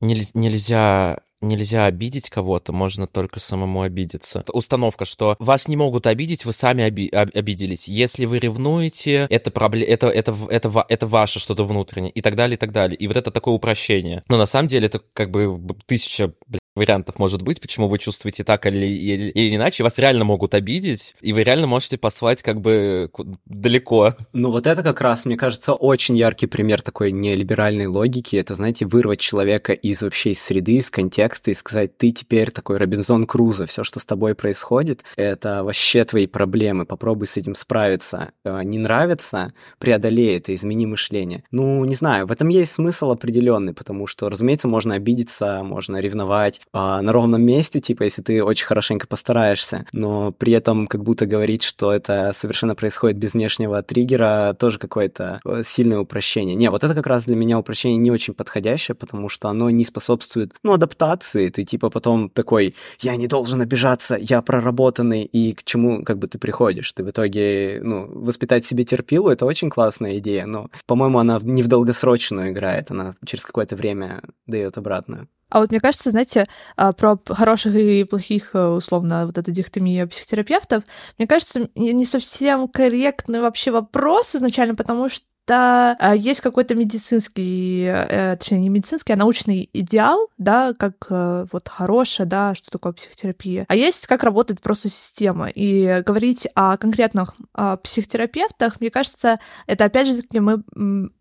нельзя нельзя обидеть кого-то, можно только самому обидеться. Установка, что вас не могут обидеть, вы сами оби- обиделись. Если вы ревнуете, это, пробле- это, это, это, это, это ваше что-то внутреннее, и так далее, и так далее. И вот это такое упрощение. Но на самом деле это как бы тысяча, вариантов может быть, почему вы чувствуете так или, или, или иначе, вас реально могут обидеть, и вы реально можете послать как бы далеко. Ну вот это как раз, мне кажется, очень яркий пример такой нелиберальной логики. Это, знаете, вырвать человека из вообще из среды, из контекста и сказать, ты теперь такой Робинзон Крузо, все, что с тобой происходит, это вообще твои проблемы, попробуй с этим справиться. Э, не нравится, преодолей это, измени мышление. Ну, не знаю, в этом есть смысл определенный, потому что, разумеется, можно обидеться, можно ревновать, а, на ровном месте, типа, если ты очень хорошенько постараешься, но при этом как будто говорить, что это совершенно происходит без внешнего триггера, тоже какое-то э, сильное упрощение. Не, вот это как раз для меня упрощение не очень подходящее, потому что оно не способствует, ну, адаптации. Ты типа потом такой, я не должен обижаться, я проработанный, и к чему как бы ты приходишь? Ты в итоге, ну, воспитать себе терпилу — это очень классная идея, но, по-моему, она не в долгосрочную играет, она через какое-то время дает обратную. А вот мне кажется, знаете, а, про хороших и плохих, э, условно, вот эта дихотомия психотерапевтов, мне кажется, не совсем корректный вообще вопрос изначально, потому что а, есть какой-то медицинский, э, точнее, не медицинский, а научный идеал, да, как э, вот хорошая, да, что такое психотерапия. А есть, как работает просто система. И говорить о конкретных о психотерапевтах, мне кажется, это опять же таки мы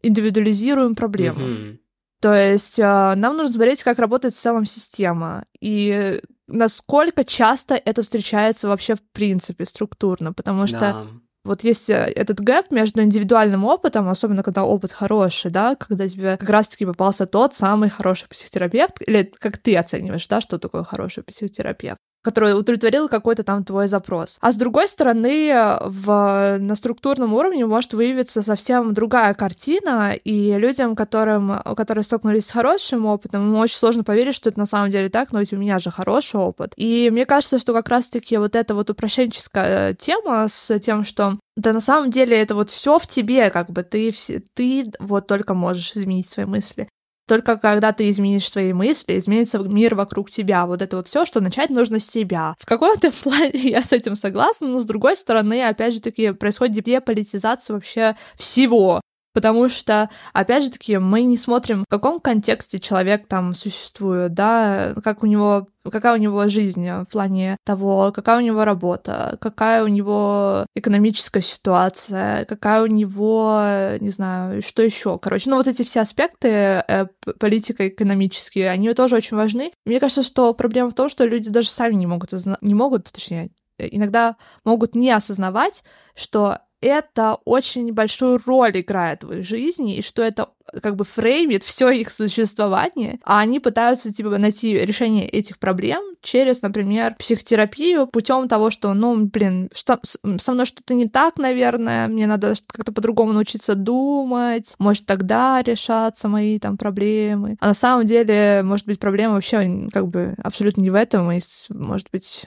индивидуализируем проблему. Mm-hmm. То есть а, нам нужно смотреть, как работает в целом система, и насколько часто это встречается вообще в принципе структурно, потому что... Да. вот есть э, этот гэп между индивидуальным опытом, особенно когда опыт хороший, да, когда тебе как раз-таки попался тот самый хороший психотерапевт, или как ты оцениваешь, да, что такое хороший психотерапевт который удовлетворил какой-то там твой запрос. А с другой стороны, в, на структурном уровне может выявиться совсем другая картина, и людям, которым, которые столкнулись с хорошим опытом, им очень сложно поверить, что это на самом деле так, но ведь у меня же хороший опыт. И мне кажется, что как раз-таки вот эта вот упрощенческая тема с тем, что да на самом деле это вот все в тебе, как бы ты, ты вот только можешь изменить свои мысли. Только когда ты изменишь свои мысли, изменится мир вокруг тебя. Вот это вот все, что начать нужно с себя. В каком-то плане я с этим согласна, но с другой стороны, опять же таки, происходит деполитизация вообще всего. Потому что, опять же таки, мы не смотрим, в каком контексте человек там существует, да, как у него, какая у него жизнь в плане того, какая у него работа, какая у него экономическая ситуация, какая у него, не знаю, что еще. Короче, ну вот эти все аспекты э, политико-экономические, они тоже очень важны. Мне кажется, что проблема в том, что люди даже сами не могут, не могут, точнее, иногда могут не осознавать, что это очень большую роль играет в их жизни, и что это как бы фреймит все их существование, а они пытаются типа найти решение этих проблем через, например, психотерапию путем того, что, ну, блин, что, со мной что-то не так, наверное, мне надо как-то по-другому научиться думать, может тогда решаться мои там проблемы. А на самом деле, может быть, проблема вообще как бы абсолютно не в этом, и может быть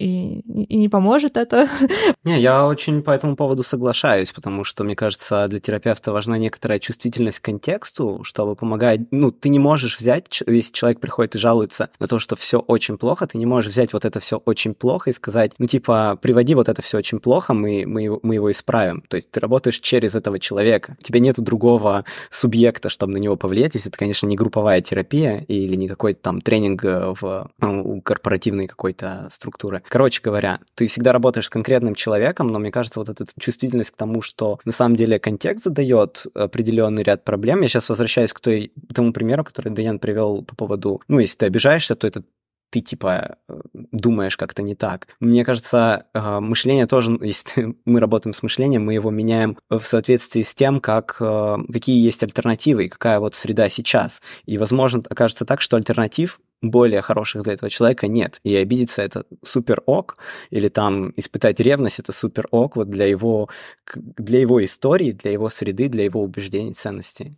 и, и не поможет это. Не, я очень по этому поводу соглашаюсь, потому что, мне кажется, для терапевта важна некоторая чувствительность к контексту, чтобы помогать. Ну, ты не можешь взять, если человек приходит и жалуется на то, что все очень плохо, ты не можешь взять вот это все очень плохо и сказать, ну, типа, приводи вот это все очень плохо, мы, мы, мы его исправим. То есть ты работаешь через этого человека. У тебя нет другого субъекта, чтобы на него повлиять, если это, конечно, не групповая терапия или не какой-то там тренинг в ну, корпоративной какой-то структуры. Короче говоря, ты всегда работаешь с конкретным человеком, но мне кажется, вот эта чувствительность к тому, что на самом деле контекст задает определенный ряд проблем. Я сейчас возвращаюсь к той, тому примеру, который Даян привел по поводу, ну, если ты обижаешься, то это ты типа думаешь как-то не так. Мне кажется, э, мышление тоже, если мы работаем с мышлением, мы его меняем в соответствии с тем, как, э, какие есть альтернативы и какая вот среда сейчас. И, возможно, окажется так, что альтернатив более хороших для этого человека нет. И обидеться это супер ок, или там испытать ревность это супер ок вот для его, для его истории, для его среды, для его убеждений, ценностей.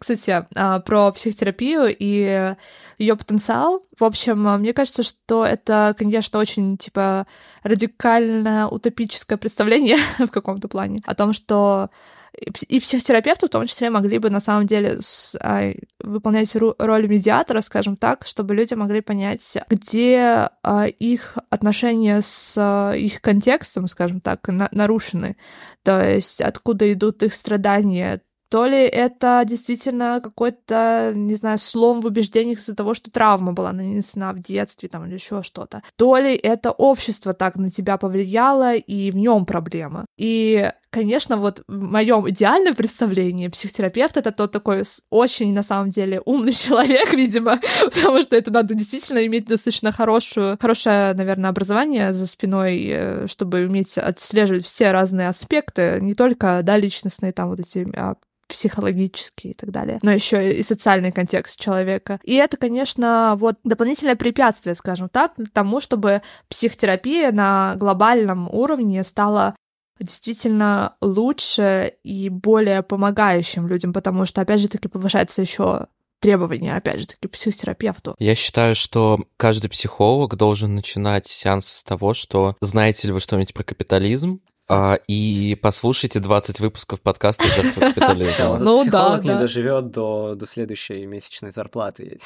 Кстати, а, про психотерапию и ее потенциал. В общем, мне кажется, что это, конечно, очень, типа, радикально утопическое представление в каком-то плане о том, что и психотерапевты в том числе могли бы на самом деле с, а, выполнять роль медиатора, скажем так, чтобы люди могли понять, где а, их отношения с а, их контекстом, скажем так, на, нарушены. То есть откуда идут их страдания, то ли это действительно какой-то, не знаю, слом в убеждениях из-за того, что травма была нанесена в детстве там или еще что-то, то ли это общество так на тебя повлияло и в нем проблема. И Конечно, вот в моем идеальном представлении психотерапевт это тот такой очень, на самом деле, умный человек, видимо, потому что это надо действительно иметь достаточно хорошую, хорошее, наверное, образование за спиной, э, чтобы уметь отслеживать все разные аспекты, не только, да, личностные, там вот эти а, психологический и так далее, но еще и социальный контекст человека. И это, конечно, вот дополнительное препятствие, скажем так, тому, чтобы психотерапия на глобальном уровне стала действительно лучше и более помогающим людям, потому что, опять же таки, повышается еще требования, опять же таки, психотерапевту. Я считаю, что каждый психолог должен начинать сеанс с того, что знаете ли вы что-нибудь про капитализм, а, и послушайте 20 выпусков подкаста «Жертва капитализма». Ну да, не доживет до, до следующей месячной зарплаты.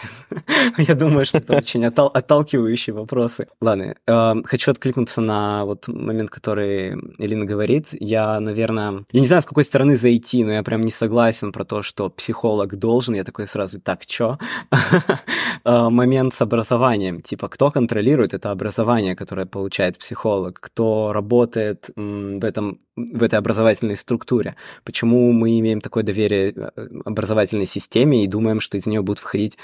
Я думаю, что это очень отталкивающие вопросы. Ладно, эм, хочу откликнуться на вот момент, который Элина говорит. Я, наверное, я не знаю, с какой стороны зайти, но я прям не согласен про то, что психолог должен. Я такой сразу, так, чё? Э, момент с образованием. Типа, кто контролирует это образование, которое получает психолог? Кто работает в, этом, в этой образовательной структуре? Почему мы имеем такое доверие э, образовательной системе и думаем, что из нее будут выходить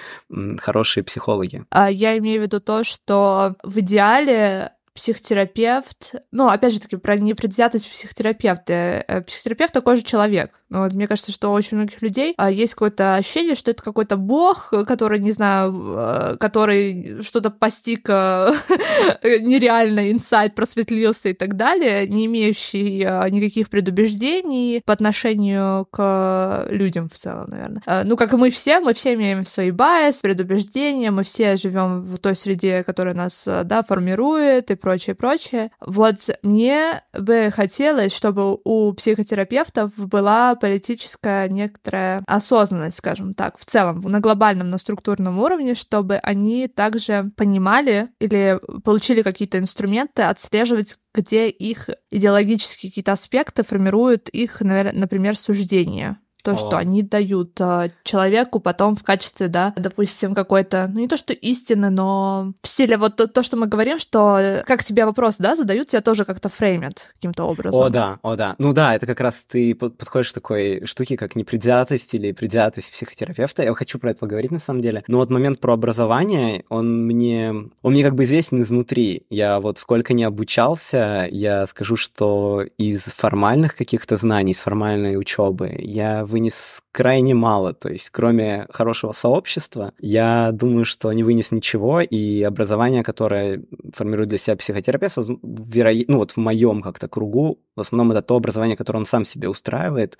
хорошие психологи? А я имею в виду то, что в идеале психотерапевт, ну, опять же таки, про непредвзятость психотерапевта. Э, психотерапевт такой же человек. Ну, вот, мне кажется, что у очень многих людей а, есть какое-то ощущение, что это какой-то бог, который, не знаю, э, который что-то постиг э, нереально, инсайт просветлился и так далее, не имеющий никаких предубеждений по отношению к людям в целом, наверное. Ну, как и мы все, мы все имеем свои bias, предубеждения, мы все живем в той среде, которая нас, да, формирует и прочее, прочее. Вот мне бы хотелось, чтобы у психотерапевтов была политическая некоторая осознанность, скажем так, в целом, на глобальном, на структурном уровне, чтобы они также понимали или получили какие-то инструменты отслеживать где их идеологические какие-то аспекты формируют их, например, суждения то, что они дают э, человеку потом в качестве, да, допустим, какой-то, ну не то что истины, но в стиле вот то, то, что мы говорим, что э, как тебе вопрос, да, задают, тебя тоже как-то фреймят каким-то образом. О, да, о, да. Ну да, это как раз ты подходишь к такой штуке, как непредвзятость или предвзятость психотерапевта. Я хочу про это поговорить на самом деле. Но вот момент про образование, он мне, он мне как бы известен изнутри. Я вот сколько не обучался, я скажу, что из формальных каких-то знаний, из формальной учебы, я вынес крайне мало. То есть, кроме хорошего сообщества, я думаю, что не вынес ничего, и образование, которое формирует для себя психотерапевт, веро... ну вот в моем как-то кругу, в основном это то образование, которое он сам себе устраивает,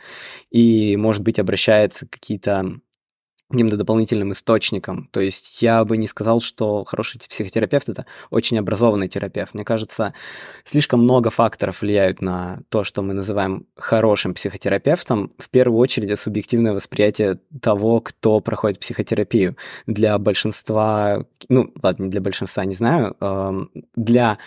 и, может быть, обращается к какие-то каким-то дополнительным источником. То есть я бы не сказал, что хороший психотерапевт — это очень образованный терапевт. Мне кажется, слишком много факторов влияют на то, что мы называем хорошим психотерапевтом. В первую очередь, это субъективное восприятие того, кто проходит психотерапию. Для большинства, ну, ладно, не для большинства, не знаю, для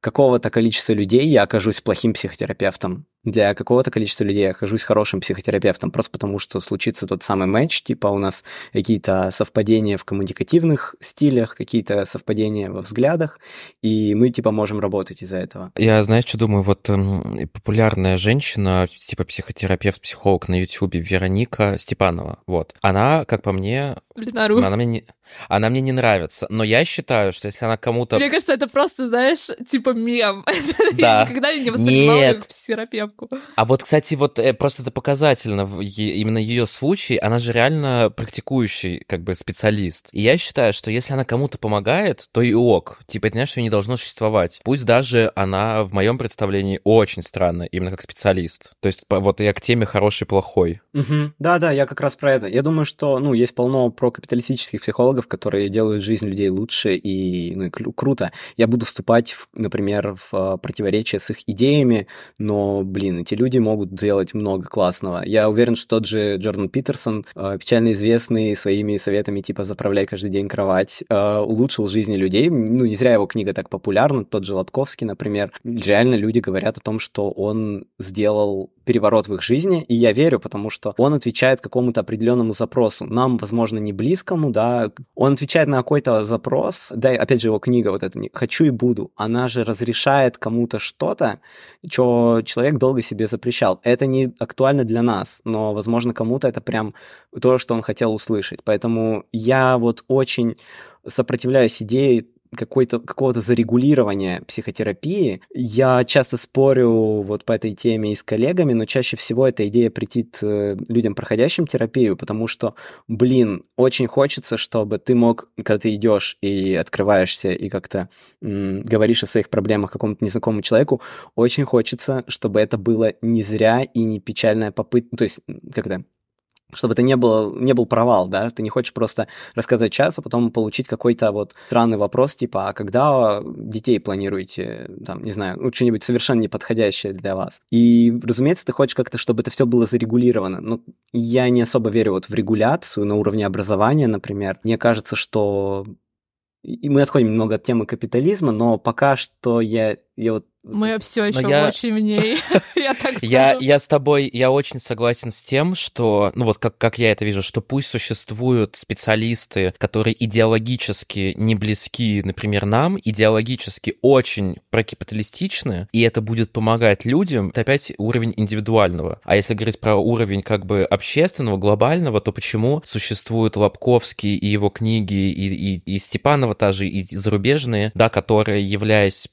какого-то количества людей я окажусь плохим психотерапевтом для какого-то количества людей я окажусь хорошим психотерапевтом, просто потому что случится тот самый матч, типа у нас какие-то совпадения в коммуникативных стилях, какие-то совпадения во взглядах, и мы типа можем работать из-за этого. Я, знаешь, что думаю, вот э, популярная женщина, типа психотерапевт, психолог на YouTube, Вероника Степанова, вот, она, как по мне, Блинару. она мне не, она мне не нравится, но я считаю, что если она кому-то... Мне кажется, это просто, знаешь, типа мем. Да. Я никогда не воспринимала психотерапевт ошибку. А вот, кстати, вот э, просто это показательно, именно ее случай, она же реально практикующий как бы специалист. И я считаю, что если она кому-то помогает, то и ок. Типа, это, знаешь, ее не должно существовать. Пусть даже она в моем представлении очень странная, именно как специалист. То есть вот я к теме хороший-плохой. Угу. Да-да, я как раз про это. Я думаю, что, ну, есть полно прокапиталистических психологов, которые делают жизнь людей лучше и ну, круто. Я буду вступать, в, например, в а, противоречие с их идеями, но, блин, блин, эти люди могут делать много классного. Я уверен, что тот же Джордан Питерсон, э, печально известный своими советами типа «заправляй каждый день кровать», э, улучшил жизни людей. Ну, не зря его книга так популярна, тот же Лобковский, например. Реально люди говорят о том, что он сделал переворот в их жизни, и я верю, потому что он отвечает какому-то определенному запросу. Нам, возможно, не близкому, да, он отвечает на какой-то запрос, да, опять же, его книга вот эта «Хочу и буду», она же разрешает кому-то что-то, что человек долго себе запрещал. Это не актуально для нас, но, возможно, кому-то это прям то, что он хотел услышать. Поэтому я вот очень сопротивляюсь идее какой-то, какого-то зарегулирования психотерапии. Я часто спорю вот по этой теме и с коллегами, но чаще всего эта идея претит э, людям, проходящим терапию, потому что, блин, очень хочется, чтобы ты мог, когда ты идешь и открываешься и как-то м- говоришь о своих проблемах какому-то незнакомому человеку, очень хочется, чтобы это было не зря и не печальная попытка, то есть, как-то чтобы это не, было, не был провал, да, ты не хочешь просто рассказать час, а потом получить какой-то вот странный вопрос, типа, а когда детей планируете, там, не знаю, ну, что-нибудь совершенно неподходящее для вас. И, разумеется, ты хочешь как-то, чтобы это все было зарегулировано. Но я не особо верю вот в регуляцию на уровне образования, например. Мне кажется, что и мы отходим немного от темы капитализма, но пока что я, я вот Мы все еще я... очень в ней. я так я, я с тобой, я очень согласен с тем, что, ну вот как, как я это вижу, что пусть существуют специалисты, которые идеологически не близки, например, нам, идеологически очень прокапиталистичны, и это будет помогать людям, это опять уровень индивидуального. А если говорить про уровень как бы общественного, глобального, то почему существуют Лобковский и его книги, и, и, и Степанова та же, и зарубежные, да, которые, являясь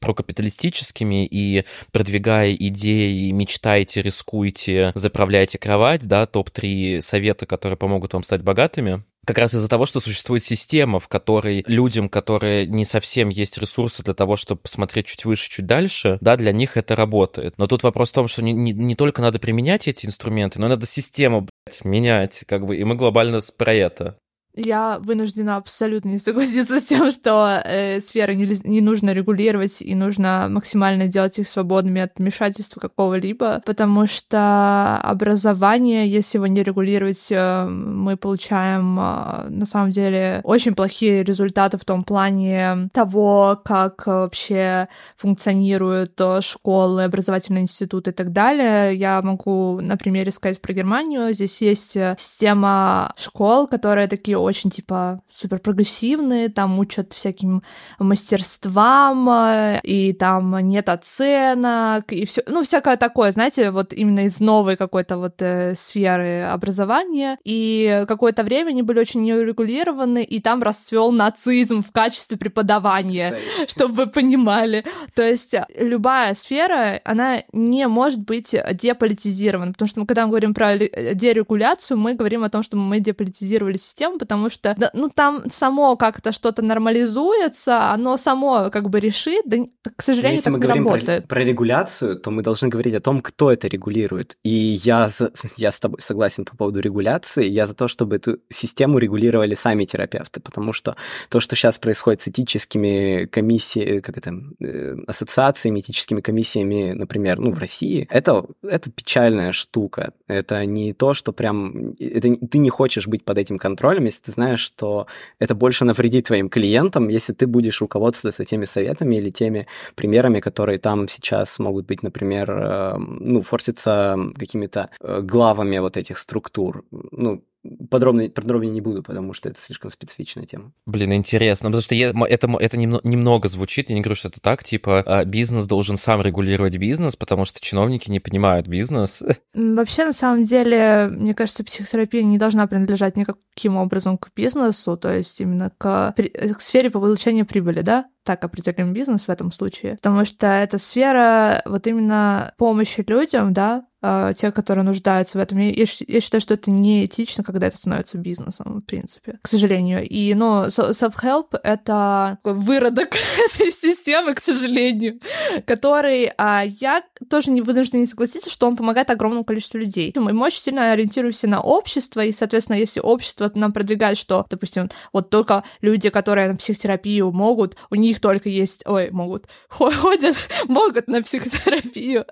прокапиталистическими и продвигая идеи, мечтайте, рискуйте, заправляйте кровать, да, топ-3 совета, которые помогут вам стать богатыми, как раз из-за того, что существует система, в которой людям, которые не совсем есть ресурсы для того, чтобы посмотреть чуть выше, чуть дальше, да, для них это работает. Но тут вопрос в том, что не, не, не только надо применять эти инструменты, но надо систему, блядь, менять, как бы, и мы глобально про это. Я вынуждена абсолютно не согласиться с тем, что э, сферы не, не нужно регулировать и нужно максимально делать их свободными от вмешательства какого-либо, потому что образование, если его не регулировать, э, мы получаем э, на самом деле очень плохие результаты в том плане того, как вообще функционируют э, школы, образовательные институты и так далее. Я могу на примере сказать про Германию. Здесь есть э, система школ, которые такие очень, типа, супер прогрессивные, там учат всяким мастерствам, э, и там нет оценок, и все, ну, всякое такое, знаете, вот именно из новой какой-то вот э, сферы образования. И какое-то время они были очень неурегулированы, и там расцвел нацизм в качестве преподавания, чтобы вы понимали. То есть любая сфера, она не может быть деполитизирована, потому что мы, когда мы говорим про дерегуляцию, мы говорим о том, что мы деполитизировали систему, потому что, да, ну, там само как-то что-то нормализуется, оно само как бы решит, да, к сожалению, Если так мы не говорим работает. Про, про регуляцию, то мы должны говорить о том, кто это регулирует. И я, за, я с тобой согласен по поводу регуляции, я за то, чтобы эту систему регулировали сами терапевты, потому что то, что сейчас происходит с этическими комиссиями, как это, э, ассоциациями, этическими комиссиями, например, ну, в России, это, это печальная штука. Это не то, что прям... Это, ты не хочешь быть под этим контролем, если ты знаешь, что это больше навредит твоим клиентам, если ты будешь руководствоваться теми советами или теми примерами, которые там сейчас могут быть, например, эм, ну, форситься какими-то э, главами вот этих структур. Ну, подробно, подробнее не буду, потому что это слишком специфичная тема. Блин, интересно, потому что я, это, это немного звучит, я не говорю, что это так, типа а, бизнес должен сам регулировать бизнес, потому что чиновники не понимают бизнес. Вообще, на самом деле, мне кажется, психотерапия не должна принадлежать никаким образом к бизнесу, то есть именно к, к сфере получения прибыли, да? Так определим бизнес в этом случае, потому что эта сфера вот именно помощи людям, да, э, те, которые нуждаются в этом. Я, я считаю, что это неэтично, когда это становится бизнесом, в принципе, к сожалению. И, ну, self-help — это выродок этой системы, к сожалению, который а, я тоже не вынуждена не согласиться, что он помогает огромному количеству людей. Мы очень сильно ориентируемся на общество, и, соответственно, если общество нам продвигает, что, допустим, вот только люди, которые на психотерапию могут, у них только есть, ой, могут, ходят, могут на психотерапию,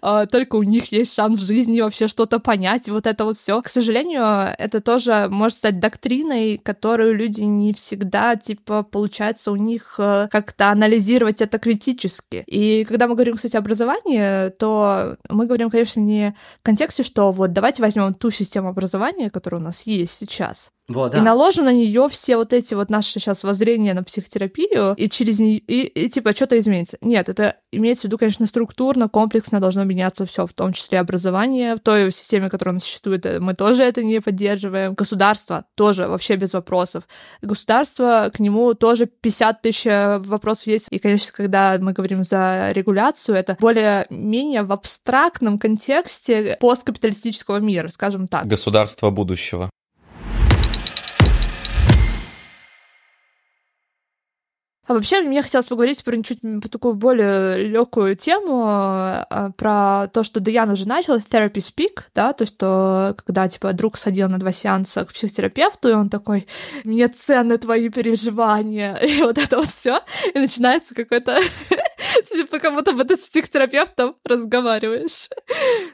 а, только у них есть шанс в жизни вообще что-то понять, вот это вот все. К сожалению, это тоже может стать доктриной, которую люди не всегда, типа, получается у них э, как-то анализировать это критически. И когда мы говорим, кстати, о образовании, то мы говорим, конечно, не в контексте, что вот давайте возьмем ту систему образования, которая у нас есть сейчас, вот, да. И наложим на нее все вот эти вот наши сейчас воззрения на психотерапию, и через нее, и, и типа что-то изменится. Нет, это имеется в виду, конечно, структурно, комплексно должно меняться все, в том числе образование. В той системе, которая у нас существует, э, мы тоже это не поддерживаем. Государство тоже вообще без вопросов. Государство, к нему тоже 50 тысяч э, вопросов есть. И, конечно, когда мы говорим за регуляцию, это более-менее в абстрактном контексте посткапиталистического мира, скажем так. Государство будущего. А вообще, мне хотелось поговорить про чуть по такую более легкую тему, а, про то, что Даяна уже начала, therapy speak, да, то, что когда, типа, друг сходил на два сеанса к психотерапевту, и он такой, мне ценны твои переживания, и вот это вот все, и начинается какой-то, типа, как будто бы ты с психотерапевтом разговариваешь.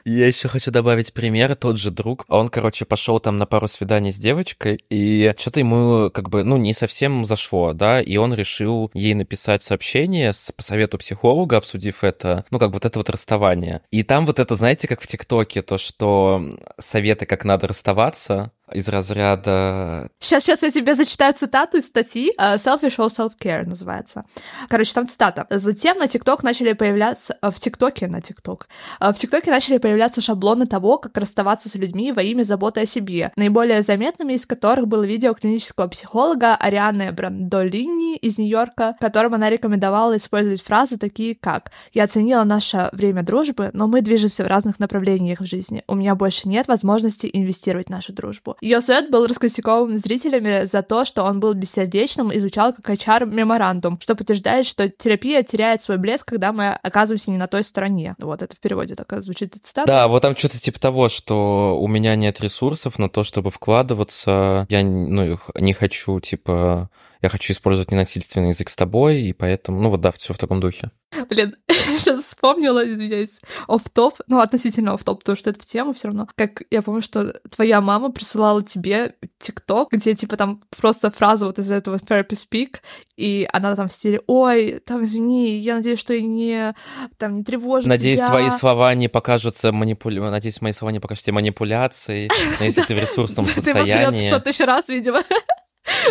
Я еще хочу добавить пример. Тот же друг, он, короче, пошел там на пару свиданий с девочкой, и что-то ему как бы, ну, не совсем зашло, да, и он решил ей написать сообщение с, по совету психолога, обсудив это, ну, как вот это вот расставание. И там вот это, знаете, как в ТикТоке, то, что советы, как надо расставаться, из разряда... Сейчас, сейчас я тебе зачитаю цитату из статьи uh, Selfish or Self-Care называется. Короче, там цитата. Затем на ТикТок начали появляться... Uh, в ТикТоке на ТикТок. Uh, в ТикТоке начали появляться шаблоны того, как расставаться с людьми во имя заботы о себе, наиболее заметными из которых было видео клинического психолога Арианы Брандолини из Нью-Йорка, которым она рекомендовала использовать фразы такие как «Я оценила наше время дружбы, но мы движемся в разных направлениях в жизни. У меня больше нет возможности инвестировать в нашу дружбу. Ее совет был раскритикован зрителями за то, что он был бессердечным и звучал как HR-меморандум, что подтверждает, что терапия теряет свой блеск, когда мы оказываемся не на той стороне. Вот это в переводе так звучит цитата. Да, вот там что-то типа того, что у меня нет ресурсов на то, чтобы вкладываться, я ну, не хочу, типа, я хочу использовать ненасильственный язык с тобой, и поэтому, ну вот да, все в таком духе. Блин, сейчас вспомнила, извиняюсь, оф топ ну, относительно оф топ потому что это в тему все равно. Как я помню, что твоя мама присылала тебе ТикТок, где, типа, там просто фраза вот из этого therapy speak, и она там в стиле, ой, там, извини, я надеюсь, что я не, там, не тревожу Надеюсь, тебя. твои слова не покажутся манипуля... Надеюсь, мои слова не покажутся тебе манипуляцией, но если ты в ресурсном состоянии... Ты 500 тысяч раз, видимо.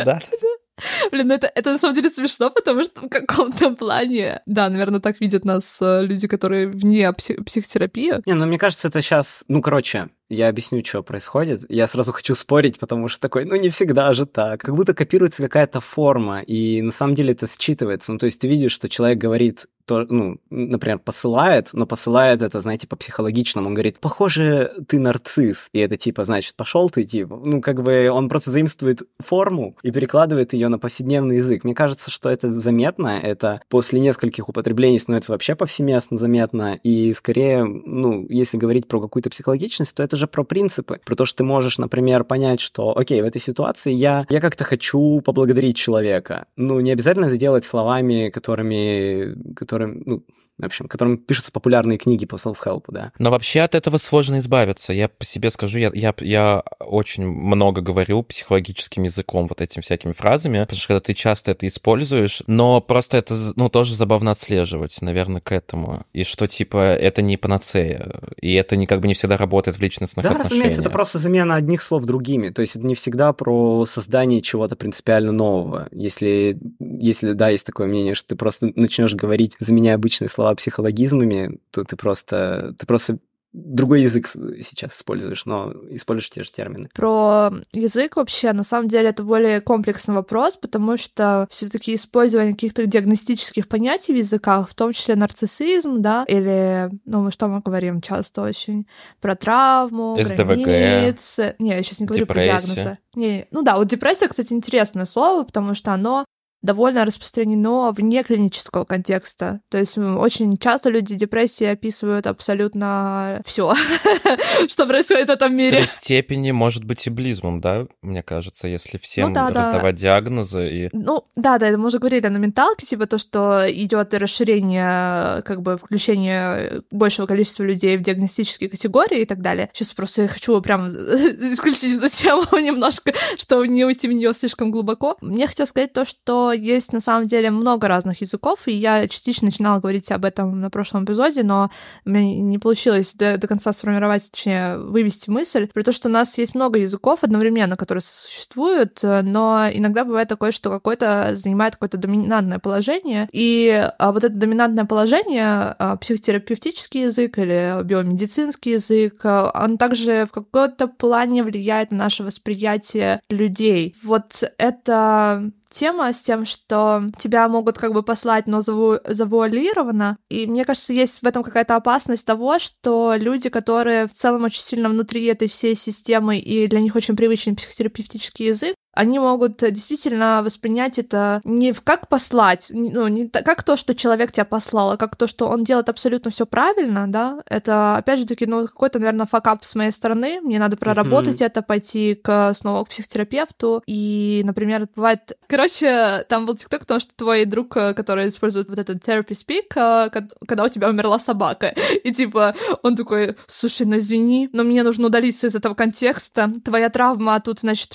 Да. Блин, ну это, это на самом деле смешно, потому что в каком-то плане... Да, наверное, так видят нас э, люди, которые вне псих- психотерапии. Не, ну мне кажется, это сейчас... Ну, короче, я объясню, что происходит. Я сразу хочу спорить, потому что такой, ну не всегда же так. Как будто копируется какая-то форма, и на самом деле это считывается. Ну, то есть ты видишь, что человек говорит то, ну, например, посылает, но посылает это, знаете, по психологичному. Он говорит, похоже, ты нарцисс. И это типа, значит, пошел ты, типа. Ну, как бы он просто заимствует форму и перекладывает ее на повседневный язык. Мне кажется, что это заметно. Это после нескольких употреблений становится вообще повсеместно заметно. И скорее, ну, если говорить про какую-то психологичность, то это же про принципы. Про то, что ты можешь, например, понять, что, окей, в этой ситуации я, я как-то хочу поблагодарить человека. Ну, не обязательно это делать словами, которыми которым, ну, в общем, которым пишутся популярные книги по self-help, да. Но вообще от этого сложно избавиться. Я по себе скажу, я, я, я очень много говорю психологическим языком, вот этими всякими фразами, потому что когда ты часто это используешь, но просто это, ну, тоже забавно отслеживать, наверное, к этому. И что, типа, это не панацея, и это не, как бы не всегда работает в личностных да, отношениях. разумеется, это просто замена одних слов другими. То есть это не всегда про создание чего-то принципиально нового. Если, если да, есть такое мнение, что ты просто начнешь говорить, заменяя обычные слова слова психологизмами, то ты просто, ты просто другой язык сейчас используешь, но используешь те же термины. Про язык вообще, на самом деле, это более комплексный вопрос, потому что все таки использование каких-то диагностических понятий в языках, в том числе нарциссизм, да, или, ну, мы что мы говорим часто очень, про травму, СДВГ, границы. Не, я сейчас не говорю депрессия. про диагнозы. Не, ну да, вот депрессия, кстати, интересное слово, потому что оно довольно распространено вне клинического контекста. То есть очень часто люди депрессии описывают абсолютно все, что происходит в этом мире. В степени может быть и близмом, да, мне кажется, если всем ну, да, раздавать да. диагнозы. И... Ну, да, да, мы уже говорили на менталке, типа то, что идет расширение, как бы включение большего количества людей в диагностические категории и так далее. Сейчас просто я хочу прям исключить эту тему немножко, чтобы не уйти в нее слишком глубоко. Мне хотелось сказать то, что есть на самом деле много разных языков, и я частично начинала говорить об этом на прошлом эпизоде, но мне не получилось до, до конца сформировать, точнее, вывести мысль, при том, что у нас есть много языков одновременно, которые существуют, но иногда бывает такое, что какой-то занимает какое-то доминантное положение, и а, вот это доминантное положение, а, психотерапевтический язык или биомедицинский язык, а, он также в какой-то плане влияет на наше восприятие людей. Вот это тема с тем, что тебя могут как бы послать, но заву завуалированно. И мне кажется, есть в этом какая-то опасность того, что люди, которые в целом очень сильно внутри этой всей системы, и для них очень привычный психотерапевтический язык, они могут действительно воспринять это не в как послать, ну, не как то, что человек тебя послал, а как то, что он делает абсолютно все правильно, да, это, опять же таки, ну, какой-то, наверное, факап с моей стороны, мне надо проработать mm-hmm. это, пойти к, снова к психотерапевту, и, например, бывает... Короче, там был тикток, потому что твой друг, э, который использует вот этот therapy speak, э, когда у тебя умерла собака, и, типа, он такой, слушай, ну, извини, но мне нужно удалиться из этого контекста, твоя травма, а тут, значит,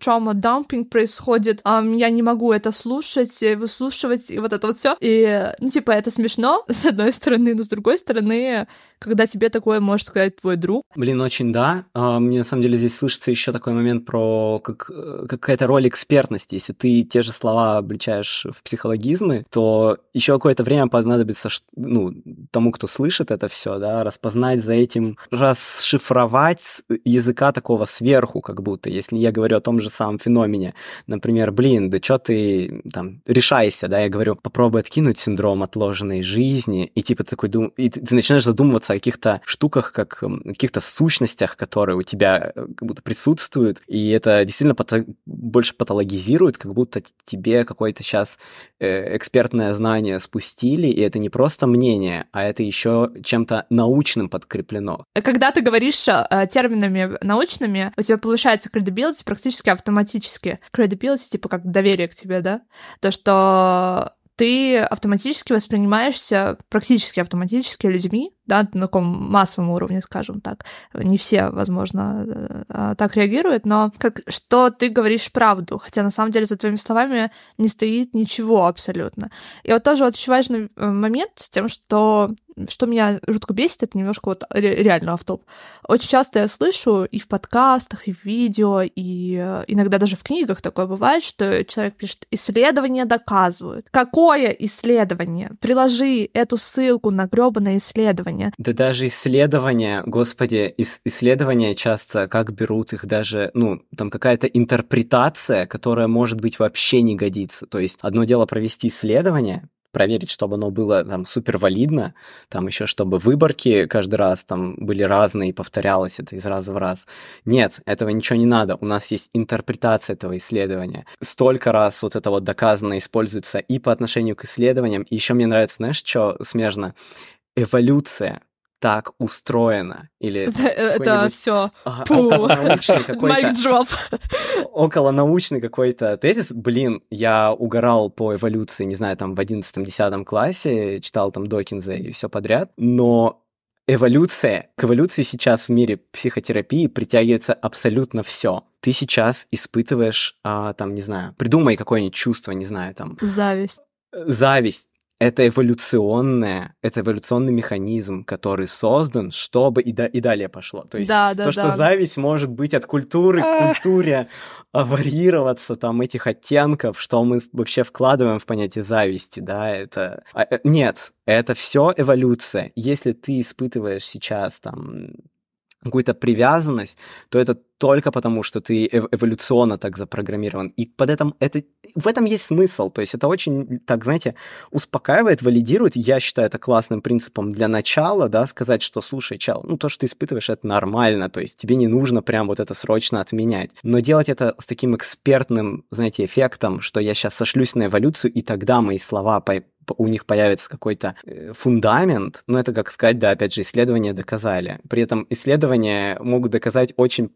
травма дампинг происходит, а я не могу это слушать, выслушивать, и вот это вот все. И, ну, типа, это смешно, с одной стороны, но с другой стороны, когда тебе такое может сказать твой друг. Блин, очень да. А, мне на самом деле здесь слышится еще такой момент про как, э, какая-то роль экспертности. Если ты те же слова обличаешь в психологизмы, то еще какое-то время понадобится ну, тому, кто слышит это все, да, распознать за этим, расшифровать языка такого сверху, как будто. Если я говорю о том же самом феномене, например, блин, да что ты там решайся, да, я говорю, попробуй откинуть синдром отложенной жизни, и типа такой дум... и ты начинаешь задумываться о каких-то штуках, как каких-то сущностях, которые у тебя э, как будто присутствуют, и это действительно пато- больше патологизирует, как будто тебе какое-то сейчас э, экспертное знание спустили, и это не просто мнение, а это еще чем-то научным подкреплено. Когда ты говоришь э, терминами научными, у тебя повышается credibility практически автоматически. Credibility, типа как доверие к тебе, да? То, что ты автоматически воспринимаешься практически автоматически людьми, да, на таком массовом уровне, скажем так. Не все, возможно, э, а, так реагируют, но как, что ты говоришь правду, хотя на самом деле за твоими словами не стоит ничего абсолютно. И вот тоже очень важный э, момент с тем, что что меня жутко бесит, это немножко вот реально автоп. Очень часто я слышу и в подкастах, и в видео, и э, иногда даже в книгах такое бывает, что человек пишет, исследования доказывают. Какое исследование? Приложи эту ссылку на гребаное исследование. Да даже исследования, господи, ис- исследования часто как берут их даже, ну, там какая-то интерпретация, которая, может быть, вообще не годится. То есть одно дело провести исследование, проверить, чтобы оно было там супер валидно, там еще чтобы выборки каждый раз там были разные и повторялось это из раза в раз. Нет, этого ничего не надо. У нас есть интерпретация этого исследования. Столько раз вот это вот доказано используется и по отношению к исследованиям. И еще мне нравится, знаешь, что смежно? Эволюция так устроено. Или это все. научный какой-то. дроп. Около научный какой-то тезис. Блин, я угорал по эволюции, не знаю, там в 11-10 классе, читал там Докинза и все подряд, но эволюция, к эволюции сейчас в мире психотерапии притягивается абсолютно все. Ты сейчас испытываешь, а, там, не знаю, придумай какое-нибудь чувство, не знаю, там... Зависть. Зависть это эволюционное, это эволюционный механизм, который создан, чтобы и, да, и далее пошло. То есть да, да, то, да. что зависть может быть от культуры к культуре варьироваться, там, этих оттенков, что мы вообще вкладываем в понятие зависти, да, это... А, э, нет, это все эволюция. Если ты испытываешь сейчас, там, какую-то привязанность, то это только потому, что ты эволюционно так запрограммирован. И под этим, это, в этом есть смысл. То есть это очень, так, знаете, успокаивает, валидирует. Я считаю это классным принципом для начала, да, сказать, что, слушай, чел, ну то, что ты испытываешь, это нормально. То есть тебе не нужно прям вот это срочно отменять. Но делать это с таким экспертным, знаете, эффектом, что я сейчас сошлюсь на эволюцию, и тогда мои слова у них появится какой-то э, фундамент, ну это как сказать, да, опять же, исследования доказали. При этом исследования могут доказать очень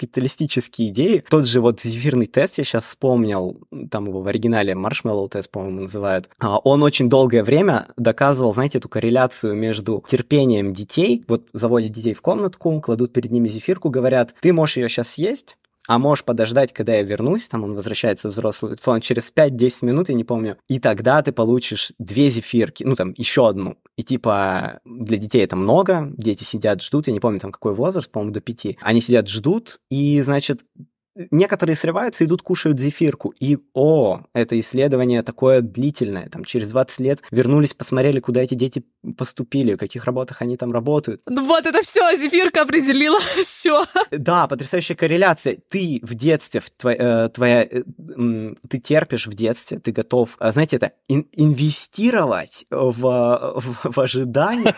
капиталистические идеи. Тот же вот зефирный тест я сейчас вспомнил, там его в оригинале маршмеллоу тест, по-моему, называют. А, он очень долгое время доказывал, знаете, эту корреляцию между терпением детей. Вот заводят детей в комнатку, кладут перед ними зефирку, говорят, ты можешь ее сейчас съесть, а можешь подождать, когда я вернусь, там он возвращается взрослый, сон через 5-10 минут, я не помню, и тогда ты получишь две зефирки, ну там еще одну. И типа для детей это много, дети сидят, ждут, я не помню там какой возраст, по-моему, до пяти. Они сидят, ждут, и, значит, некоторые срываются, идут, кушают зефирку. И, о, это исследование такое длительное. Там через 20 лет вернулись, посмотрели, куда эти дети поступили, в каких работах они там работают. Ну вот это все, зефирка определила все. Да, потрясающая корреляция. Ты в детстве, в твоя, э, твоя, э, ты терпишь в детстве, ты готов, а, знаете, это ин инвестировать в, в, в ожидание,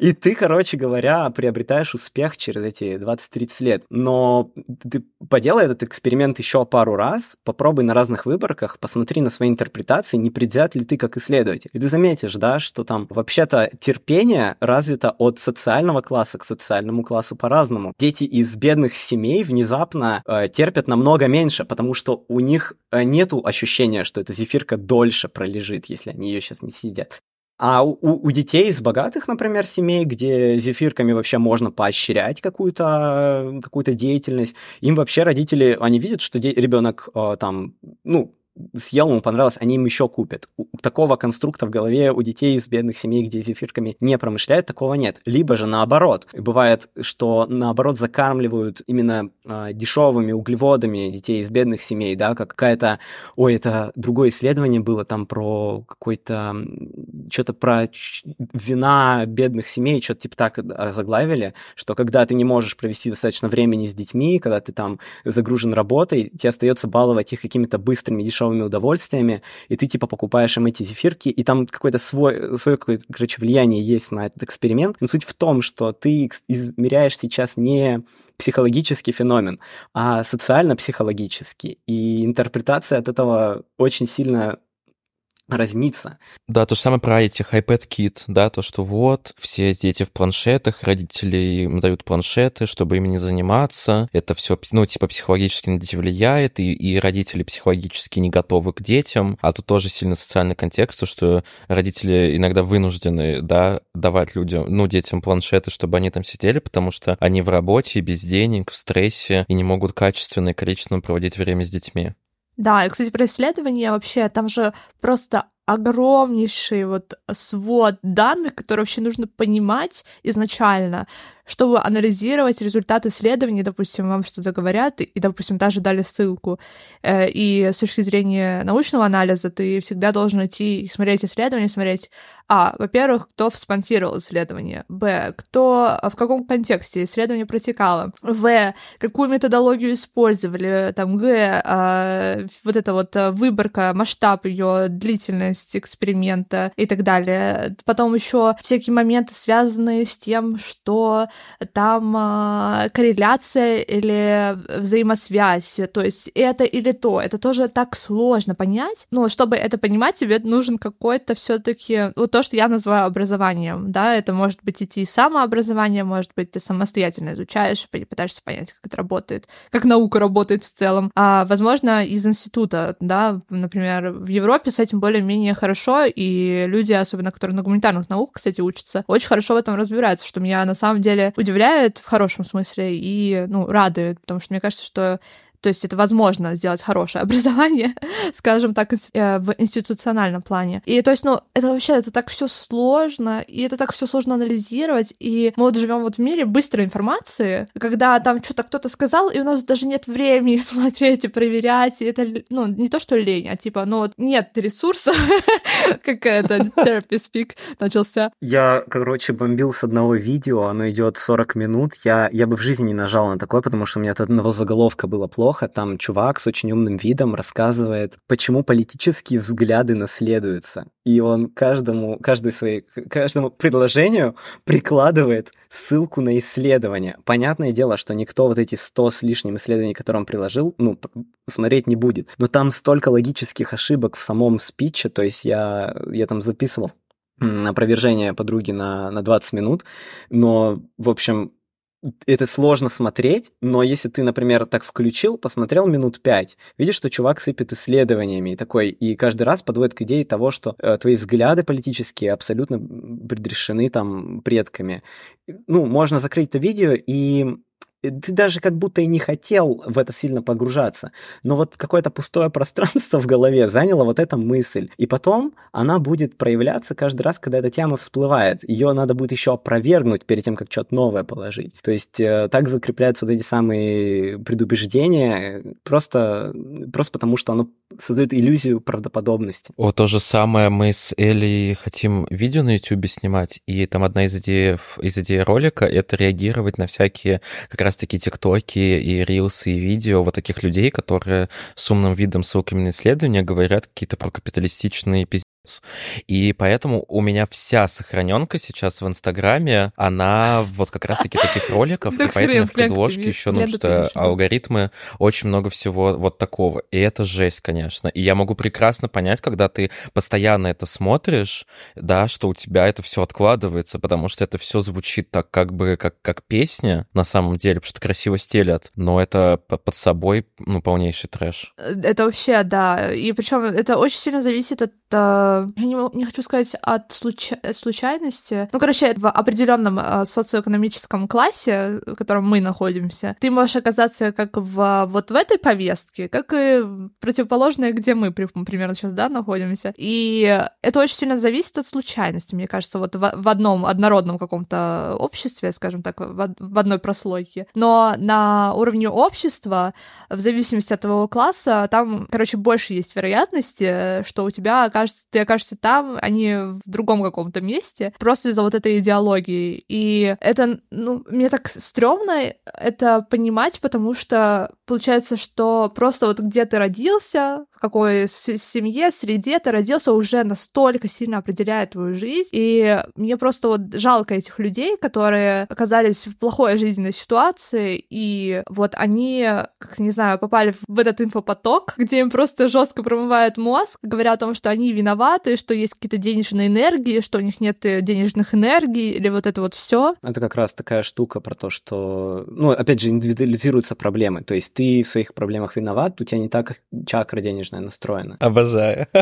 и ты, короче говоря, приобретаешь успех через эти 20-30 лет. Но ты поделай этот эксперимент еще пару раз, попробуй на разных выборках, посмотри на свои интерпретации, не предвзят ли ты как исследователь. И ты заметишь, да, что там вообще-то терпение развито от социального класса к социальному классу по-разному. Дети из бедных семей внезапно э, терпят намного меньше, потому что у них э, нету ощущения, что эта зефирка дольше пролежит, если они ее сейчас не съедят. А у, у детей из богатых, например, семей, где зефирками вообще можно поощрять какую-то какую деятельность, им вообще родители, они видят, что де- ребенок э, там, ну, съел, ему понравилось, они им еще купят. У, такого конструкта в голове у детей из бедных семей, где зефирками не промышляют, такого нет. Либо же наоборот. Бывает, что наоборот закармливают именно э, дешевыми углеводами детей из бедных семей, да, как какая-то, ой, это другое исследование было там про какой-то, что-то про вина бедных семей, что-то типа так заглавили, что когда ты не можешь провести достаточно времени с детьми, когда ты там загружен работой, тебе остается баловать их какими-то быстрыми дешевыми дешевыми удовольствиями, и ты типа покупаешь им эти зефирки, и там какое-то свой, свое, какое короче, влияние есть на этот эксперимент. Но суть в том, что ты измеряешь сейчас не психологический феномен, а социально-психологический. И интерпретация от этого очень сильно разнится. Да, то же самое про этих iPad Kit, да, то, что вот, все дети в планшетах, родители им дают планшеты, чтобы им не заниматься, это все, ну, типа, психологически на детей влияет, и, и родители психологически не готовы к детям, а тут тоже сильно социальный контекст, то, что родители иногда вынуждены, да, давать людям, ну, детям планшеты, чтобы они там сидели, потому что они в работе, без денег, в стрессе, и не могут качественно и количественно проводить время с детьми. Да, и, кстати, про исследования вообще, там же просто огромнейший вот свод данных, которые вообще нужно понимать изначально, чтобы анализировать результаты исследований, допустим, вам что-то говорят, и, допустим, даже дали ссылку. Э, и с точки зрения научного анализа ты всегда должен идти и смотреть исследования, смотреть, а, во-первых, кто спонсировал исследование, б, кто, в каком контексте исследование протекало, в, какую методологию использовали, там, г, а, вот эта вот выборка, масштаб ее, длительность эксперимента и так далее. Потом еще всякие моменты, связанные с тем, что там э, корреляция или взаимосвязь, то есть это или то, это тоже так сложно понять, но чтобы это понимать, тебе нужен какой-то все таки вот то, что я называю образованием, да, это может быть идти самообразование, может быть, ты самостоятельно изучаешь, пытаешься понять, как это работает, как наука работает в целом, а, возможно, из института, да, например, в Европе с этим более-менее хорошо, и люди, особенно которые на гуманитарных науках, кстати, учатся, очень хорошо в этом разбираются, что меня на самом деле удивляет в хорошем смысле и, ну, радует, потому что мне кажется, что то есть это возможно сделать хорошее образование, скажем так, э, в институциональном плане. И то есть, ну, это вообще, это так все сложно, и это так все сложно анализировать. И мы вот живем вот в мире быстрой информации, когда там что-то кто-то сказал, и у нас даже нет времени смотреть и проверять. И это, ну, не то, что лень, а типа, ну вот нет ресурсов, как это therapy speak начался. Я, короче, бомбил с одного видео, оно идет 40 минут. Я, я бы в жизни не нажал на такое, потому что у меня от одного заголовка было плохо плохо, там чувак с очень умным видом рассказывает, почему политические взгляды наследуются. И он каждому, каждой своей, каждому предложению прикладывает ссылку на исследование. Понятное дело, что никто вот эти 100 с лишним исследований, которые он приложил, ну, смотреть не будет. Но там столько логических ошибок в самом спиче, то есть я, я там записывал опровержение подруги на, на 20 минут, но, в общем, это сложно смотреть, но если ты, например, так включил, посмотрел минут пять, видишь, что чувак сыпет исследованиями и такой, и каждый раз подводит к идее того, что э, твои взгляды политические абсолютно предрешены там предками. Ну, можно закрыть это видео и ты даже как будто и не хотел в это сильно погружаться, но вот какое-то пустое пространство в голове заняло вот эта мысль, и потом она будет проявляться каждый раз, когда эта тема всплывает. Ее надо будет еще опровергнуть перед тем, как что-то новое положить. То есть э, так закрепляются вот эти самые предубеждения, просто, просто потому что оно создает иллюзию правдоподобности. Вот то же самое мы с Элей хотим видео на YouTube снимать, и там одна из идей, из идей ролика — это реагировать на всякие как раз-таки тиктоки и рилсы и видео вот таких людей, которые с умным видом, ссылками на исследования говорят какие-то прокапиталистичные И поэтому у меня вся сохраненка сейчас в Инстаграме, она вот как раз-таки таких роликов, и поэтому в предложке еще, ну, что алгоритмы, очень много всего вот такого. И это жесть, конечно. И я могу прекрасно понять, когда ты постоянно это смотришь, да, что у тебя это все откладывается, потому что это все звучит так как бы как, как песня на самом деле, потому что красиво стелят, но это под собой, ну, полнейший трэш. Это вообще, да. И причем это очень сильно зависит от я не, не хочу сказать от случа случайности. Ну, короче, в определенном э, социоэкономическом классе, в котором мы находимся, ты можешь оказаться как в вот в этой повестке, как и противоположное, где мы примерно сейчас, да, находимся. И это очень сильно зависит от случайности, мне кажется, вот в, в одном однородном каком-то обществе, скажем так, в, в одной прослойке. Но на уровне общества, в зависимости от твоего класса, там, короче, больше есть вероятности, что у тебя окажется, ты окажешься там, а не в другом каком-то месте, просто из-за вот этой идеологии. И это, ну, мне так стрёмно это понимать, потому что получается, что просто вот где ты родился, в какой семье, среде ты родился, уже настолько сильно определяет твою жизнь. И мне просто вот жалко этих людей, которые оказались в плохой жизненной ситуации, и вот они, как не знаю, попали в этот инфопоток, где им просто жестко промывают мозг, говоря о том, что они виноваты, что есть какие-то денежные энергии, что у них нет денежных энергий, или вот это вот все. Это как раз такая штука про то, что, ну, опять же, индивидуализируются проблемы. То есть ты в своих проблемах виноват, у тебя не так чакра денежная настроена. Обожаю.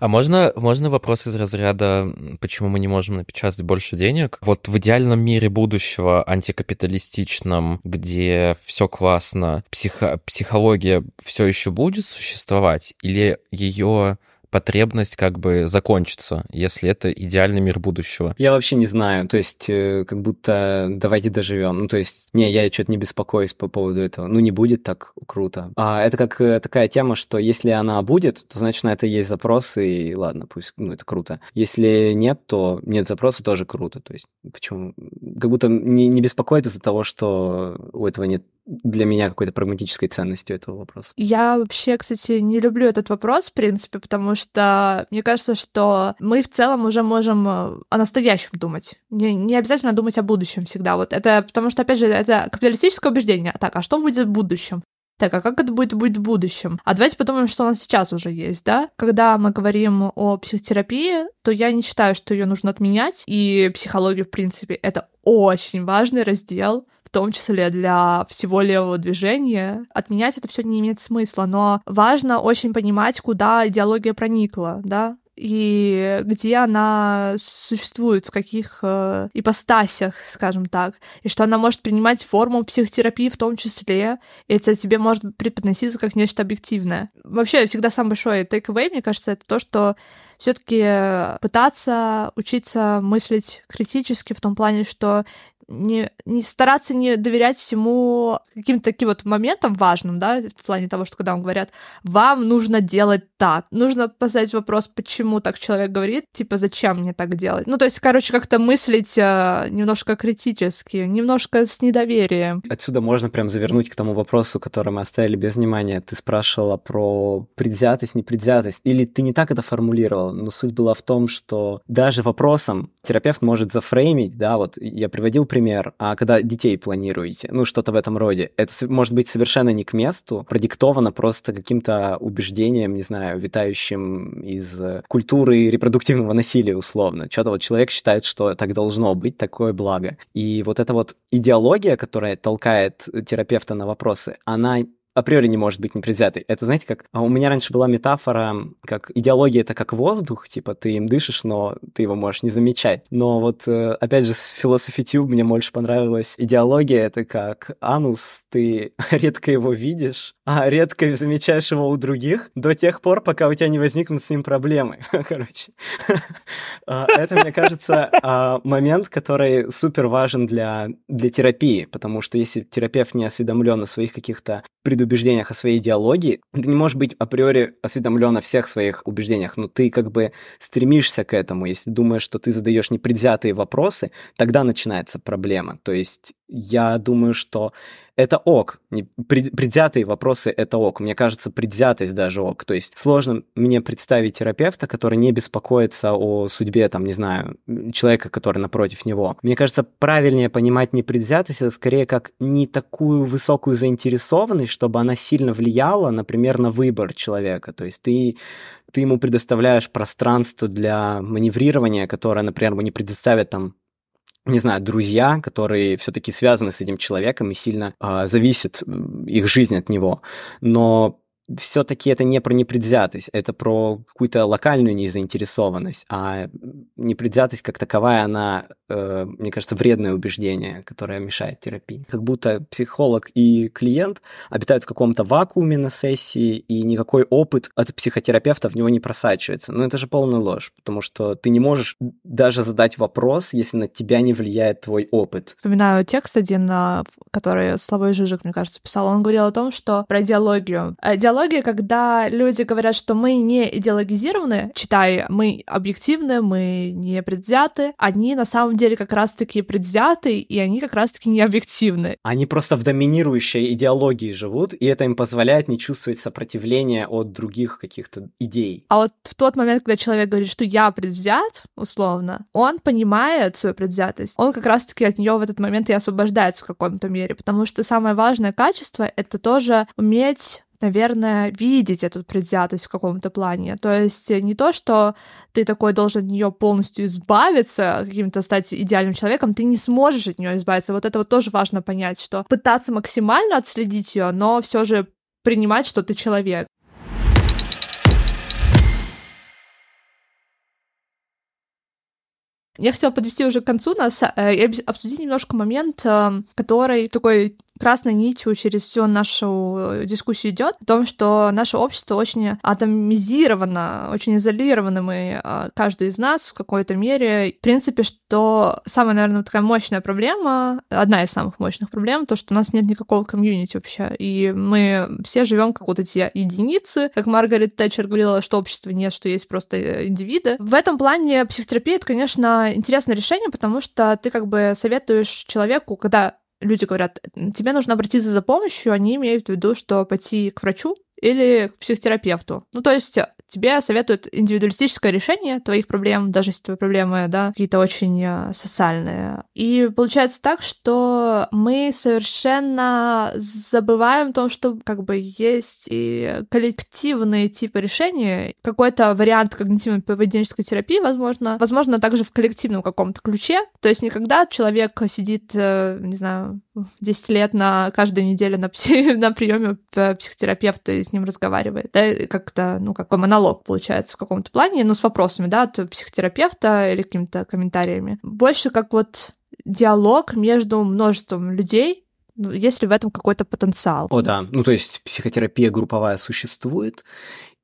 А можно, можно вопрос из разряда, почему мы не можем напечатать больше денег? Вот в идеальном мире будущего, антикапиталистичном, где все классно, психо психология все еще будет существовать? Или ее потребность как бы закончится, если это идеальный мир будущего? Я вообще не знаю, то есть э, как будто давайте доживем. Ну, то есть, не, я что-то не беспокоюсь по поводу этого. Ну, не будет так круто. А это как э, такая тема, что если она будет, то значит на это есть запрос, и ладно, пусть, ну, это круто. Если нет, то нет запроса, тоже круто. То есть, почему? Как будто не, не беспокоит из-за того, что у этого нет для меня какой-то прагматической ценностью этого вопроса. Я вообще, кстати, не люблю этот вопрос, в принципе, потому что мне кажется, что мы в целом уже можем э, о настоящем думать. Не, не обязательно думать о будущем всегда. Вот это, потому что, опять же, это капиталистическое убеждение. Так, а что будет в будущем? Так, а как это будет, будет в будущем? А давайте подумаем, что у нас сейчас уже есть, да? Когда мы говорим о психотерапии, то я не считаю, что ее нужно отменять, и психология, в принципе, это очень важный раздел в том числе для всего левого движения. Отменять это все не имеет смысла, но важно очень понимать, куда идеология проникла, да, и где она существует, в каких э, ипостасях, скажем так, и что она может принимать форму психотерапии в том числе, и это тебе может преподноситься как нечто объективное. Вообще, всегда самый большой takeaway, мне кажется, это то, что все-таки пытаться учиться мыслить критически в том плане, что не, не стараться не доверять всему каким-то таким вот моментам важным, да, в плане того, что когда вам говорят, вам нужно делать так. Нужно поставить вопрос, почему так человек говорит, типа, зачем мне так делать? Ну, то есть, короче, как-то мыслить э, немножко критически, немножко с недоверием. Отсюда можно прям завернуть к тому вопросу, который мы оставили без внимания. Ты спрашивала про предвзятость, непредвзятость. Или ты не так это формулировал, но суть была в том, что даже вопросом терапевт может зафреймить, да, вот я приводил пример например, а когда детей планируете, ну, что-то в этом роде, это может быть совершенно не к месту, продиктовано просто каким-то убеждением, не знаю, витающим из культуры репродуктивного насилия, условно. Что-то вот человек считает, что так должно быть, такое благо. И вот эта вот идеология, которая толкает терапевта на вопросы, она априори не может быть непредвзятой. Это, знаете, как... А у меня раньше была метафора, как идеология — это как воздух, типа ты им дышишь, но ты его можешь не замечать. Но вот, э, опять же, с Philosophy Tube мне больше понравилась идеология — это как анус, ты редко его видишь, а редко замечаешь его у других до тех пор, пока у тебя не возникнут с ним проблемы. Короче. А, это, мне кажется, а, момент, который супер важен для, для терапии, потому что если терапевт не осведомлен о своих каких-то предубеждениях, о своей идеологии, ты не можешь быть априори осведомлен о всех своих убеждениях, но ты как бы стремишься к этому. Если думаешь, что ты задаешь непредвзятые вопросы, тогда начинается проблема. То есть я думаю, что это ок. Предвзятые вопросы — это ок. Мне кажется, предвзятость даже ок. То есть сложно мне представить терапевта, который не беспокоится о судьбе, там, не знаю, человека, который напротив него. Мне кажется, правильнее понимать непредвзятость, это скорее как не такую высокую заинтересованность, чтобы она сильно влияла, например, на выбор человека. То есть ты ты ему предоставляешь пространство для маневрирования, которое, например, ему не предоставят там не знаю, друзья, которые все-таки связаны с этим человеком и сильно э, зависит их жизнь от него. Но все-таки это не про непредвзятость, это про какую-то локальную незаинтересованность, а непредвзятость как таковая, она, э, мне кажется, вредное убеждение, которое мешает терапии. Как будто психолог и клиент обитают в каком-то вакууме на сессии, и никакой опыт от психотерапевта в него не просачивается. Но это же полная ложь, потому что ты не можешь даже задать вопрос, если на тебя не влияет твой опыт. Вспоминаю текст один, который Славой Жижик, мне кажется, писал. Он говорил о том, что про идеологию. Э, диалог идеология, когда люди говорят, что мы не идеологизированы, читай, мы объективны, мы не предвзяты, они на самом деле как раз-таки предвзяты, и они как раз-таки не объективны. Они просто в доминирующей идеологии живут, и это им позволяет не чувствовать сопротивления от других каких-то идей. А вот в тот момент, когда человек говорит, что я предвзят, условно, он понимает свою предвзятость, он как раз-таки от нее в этот момент и освобождается в каком-то мере, потому что самое важное качество — это тоже уметь наверное, видеть эту предвзятость в каком-то плане. То есть не то, что ты такой должен от нее полностью избавиться, каким-то стать идеальным человеком, ты не сможешь от нее избавиться. Вот это вот тоже важно понять, что пытаться максимально отследить ее, но все же принимать, что ты человек. Я хотела подвести уже к концу нас э, и обсудить немножко момент, э, который такой красной нитью через всю нашу э, дискуссию идет о том, что наше общество очень атомизировано, очень изолировано мы, а, каждый из нас в какой-то мере. В принципе, что самая, наверное, такая мощная проблема, одна из самых мощных проблем, то, что у нас нет никакого комьюнити вообще, и мы все живем как вот эти единицы, как Маргарет Тэтчер говорила, что общества нет, что есть просто э, индивиды. В этом плане психотерапия — это, конечно, интересное решение, потому что ты как бы советуешь человеку, когда люди говорят, тебе нужно обратиться за помощью, они имеют в виду, что пойти к врачу или к психотерапевту. Ну, то есть тебе советуют индивидуалистическое решение твоих проблем, даже если твои проблемы, да, какие-то очень э, социальные. И получается так, что мы совершенно забываем о том, что как бы есть и коллективные типы решения, какой-то вариант когнитивной поведенческой терапии, возможно, возможно, также в коллективном каком-то ключе. То есть никогда человек сидит, э, не знаю, 10 лет на каждой неделе на, пси- на приеме психотерапевта и с ним разговаривает, да, как-то, ну, какой монолог получается в каком-то плане, ну, с вопросами, да, от психотерапевта или какими-то комментариями. Больше как вот диалог между множеством людей, ну, есть ли в этом какой-то потенциал? О, да. Ну, то есть психотерапия групповая существует,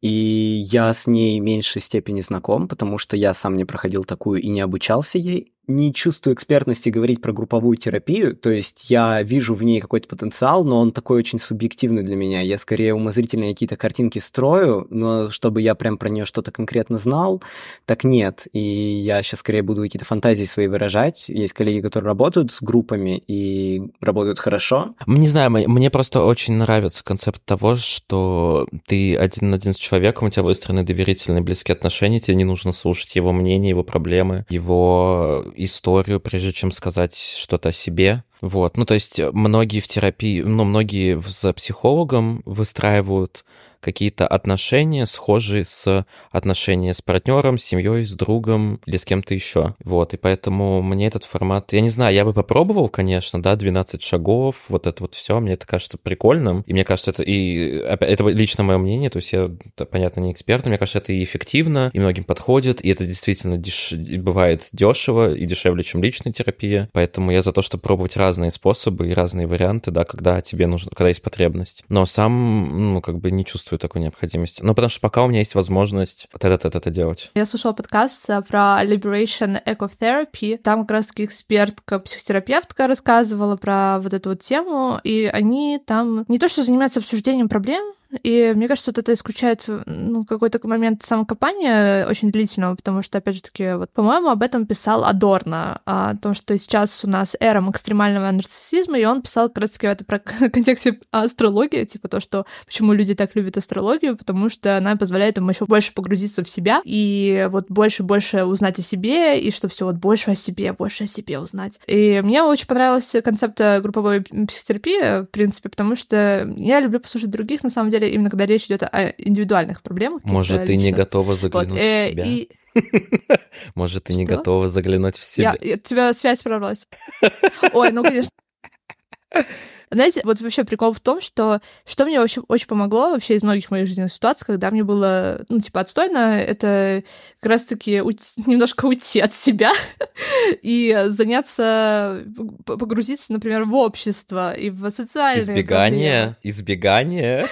и я с ней в меньшей степени знаком, потому что я сам не проходил такую и не обучался ей не чувствую экспертности говорить про групповую терапию, то есть я вижу в ней какой-то потенциал, но он такой очень субъективный для меня. Я скорее умозрительные какие-то картинки строю, но чтобы я прям про нее что-то конкретно знал, так нет. И я сейчас скорее буду какие-то фантазии свои выражать. Есть коллеги, которые работают с группами и работают хорошо. Не знаю, мне просто очень нравится концепт того, что ты один на один с человеком, у тебя выстроены доверительные близкие отношения, тебе не нужно слушать его мнение, его проблемы, его историю, прежде чем сказать что-то о себе. Вот, ну то есть многие в терапии, ну многие за психологом выстраивают какие-то отношения, схожие с отношениями с партнером, с семьей, с другом или с кем-то еще. Вот, и поэтому мне этот формат, я не знаю, я бы попробовал, конечно, да, 12 шагов, вот это вот все, мне это кажется прикольным, и мне кажется, это и это лично мое мнение, то есть я, понятно, не эксперт, но мне кажется, это и эффективно, и многим подходит, и это действительно деш... бывает дешево и дешевле, чем личная терапия, поэтому я за то, чтобы пробовать разные способы и разные варианты, да, когда тебе нужно, когда есть потребность. Но сам, ну, как бы не чувствую чувствую такой необходимости. Ну, потому что пока у меня есть возможность вот это, это, это делать. Я слушала подкаст э, про Liberation Ecotherapy. Там как раз экспертка, психотерапевтка рассказывала про вот эту вот тему, и они там не то что занимаются обсуждением проблем, И мне кажется, вот это исключает ну, какой-то момент самокопания очень длительного, потому что, опять же таки, вот, по-моему, об этом писал Адорно, о том, что сейчас у нас эра экстремального нарциссизма, и он писал как раз-таки в этом контексте астрологии, типа то, что почему люди так любят астрологию, потому что она позволяет им еще больше погрузиться в себя и вот больше-больше узнать о себе, и что все вот больше о себе, больше о себе узнать. И мне очень понравился концепт групповой психотерапии, в принципе, потому что я люблю послушать других, на самом деле, именно когда речь идет о индивидуальных проблемах. Может, ты не готова заглянуть вот, э, в себя? И... Может, ты Что? не готова заглянуть в себя? Я, у тебя связь прорвалась. Ой, ну, конечно. Знаете, вот вообще прикол в том, что что мне вообще очень помогло вообще из многих моих жизненных ситуаций, когда мне было, ну, типа, отстойно, это как раз-таки уйти, немножко уйти от себя и заняться, погрузиться, например, в общество и в социальные Избегание, проблемы. избегание.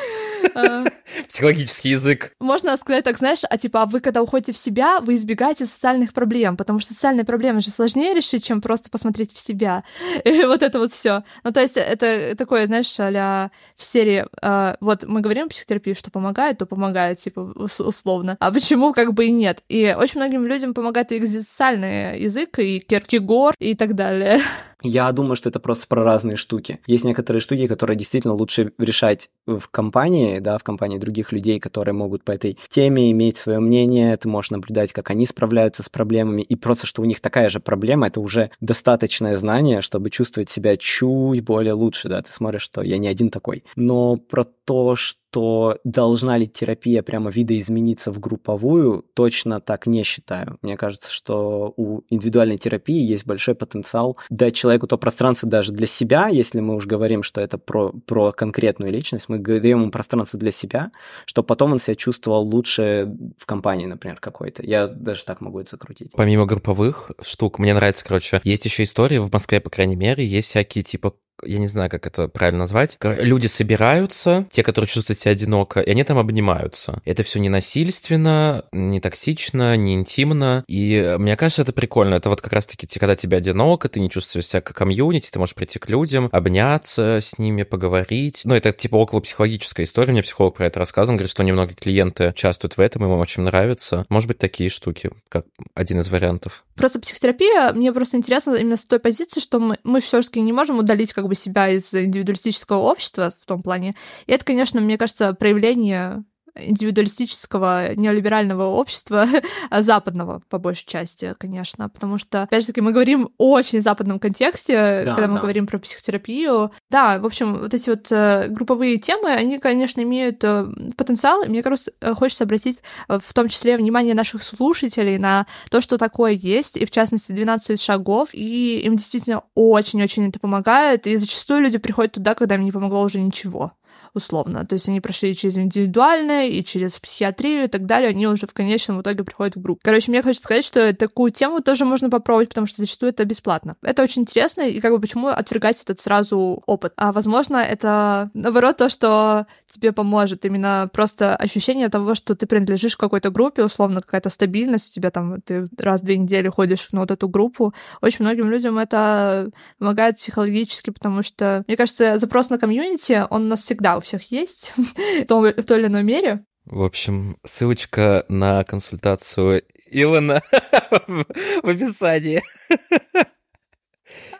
А. Психологический язык. Можно сказать так, знаешь, а типа, а вы когда уходите в себя, вы избегаете социальных проблем, потому что социальные проблемы же сложнее решить, чем просто посмотреть в себя. И вот это вот все. Ну, то есть это такое, знаешь, а в серии, э, вот мы говорим о психотерапии, что помогает, то помогает, типа, условно. А почему как бы и нет? И очень многим людям помогает и экзистенциальный язык, и Киркегор, и так далее. Я думаю, что это просто про разные штуки. Есть некоторые штуки, которые действительно лучше решать в компании, да, в компании других людей, которые могут по этой теме иметь свое мнение. Ты можешь наблюдать, как они справляются с проблемами, и просто, что у них такая же проблема, это уже достаточное знание, чтобы чувствовать себя чуть более лучше, да. Ты смотришь, что я не один такой. Но про то, что что должна ли терапия прямо видоизмениться в групповую, точно так не считаю. Мне кажется, что у индивидуальной терапии есть большой потенциал дать человеку то пространство даже для себя, если мы уж говорим, что это про, про конкретную личность, мы даем ему пространство для себя, чтобы потом он себя чувствовал лучше в компании, например, какой-то. Я даже так могу это закрутить. Помимо групповых штук, мне нравится, короче, есть еще истории в Москве, по крайней мере, есть всякие типа я не знаю, как это правильно назвать. Люди собираются, те, которые чувствуют себя одиноко, и они там обнимаются. Это все не насильственно, не токсично, не интимно. И мне кажется, это прикольно. Это вот как раз-таки, когда тебе одиноко, ты не чувствуешь себя как комьюнити, ты можешь прийти к людям, обняться с ними, поговорить. Ну, это типа около психологическая история. Мне психолог про это рассказывал. говорит, что немного клиенты участвуют в этом, им очень нравится. Может быть, такие штуки, как один из вариантов. Просто психотерапия, мне просто интересно именно с той позиции, что мы, мы все-таки не можем удалить как бы себя из индивидуалистического общества в том плане. И это, конечно, мне кажется, проявление индивидуалистического неолиберального общества западного, по большей части, конечно, потому что, опять же таки, мы говорим о очень западном контексте, да, когда мы да. говорим про психотерапию. Да, в общем, вот эти вот э, групповые темы, они, конечно, имеют э, потенциал, и мне кажется, хочется обратить э, в том числе внимание наших слушателей на то, что такое есть, и в частности 12 шагов, и им действительно очень-очень это помогает, и зачастую люди приходят туда, когда им не помогло уже ничего условно. То есть они прошли через индивидуальное и через психиатрию и так далее, они уже в конечном итоге приходят в группу. Короче, мне хочется сказать, что такую тему тоже можно попробовать, потому что зачастую это бесплатно. Это очень интересно, и как бы почему отвергать этот сразу опыт? А возможно, это наоборот то, что тебе поможет. Именно просто ощущение того, что ты принадлежишь какой-то группе, условно, какая-то стабильность у тебя там, ты раз в две недели ходишь на вот эту группу. Очень многим людям это помогает психологически, потому что, мне кажется, запрос на комьюнити, он у нас всегда у всех есть в той или иной мере. В общем, ссылочка на консультацию Илона в описании.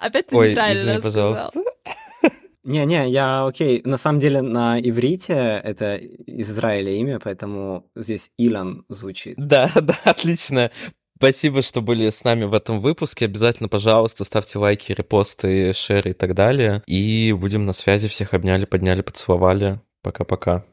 Опять ты Ой, неправильно извини, пожалуйста. Не-не, я окей. На самом деле на иврите это из Израиля имя, поэтому здесь Илон звучит. Да, да, отлично. Спасибо, что были с нами в этом выпуске. Обязательно, пожалуйста, ставьте лайки, репосты, шеры и так далее. И будем на связи. Всех обняли, подняли, поцеловали. Пока-пока.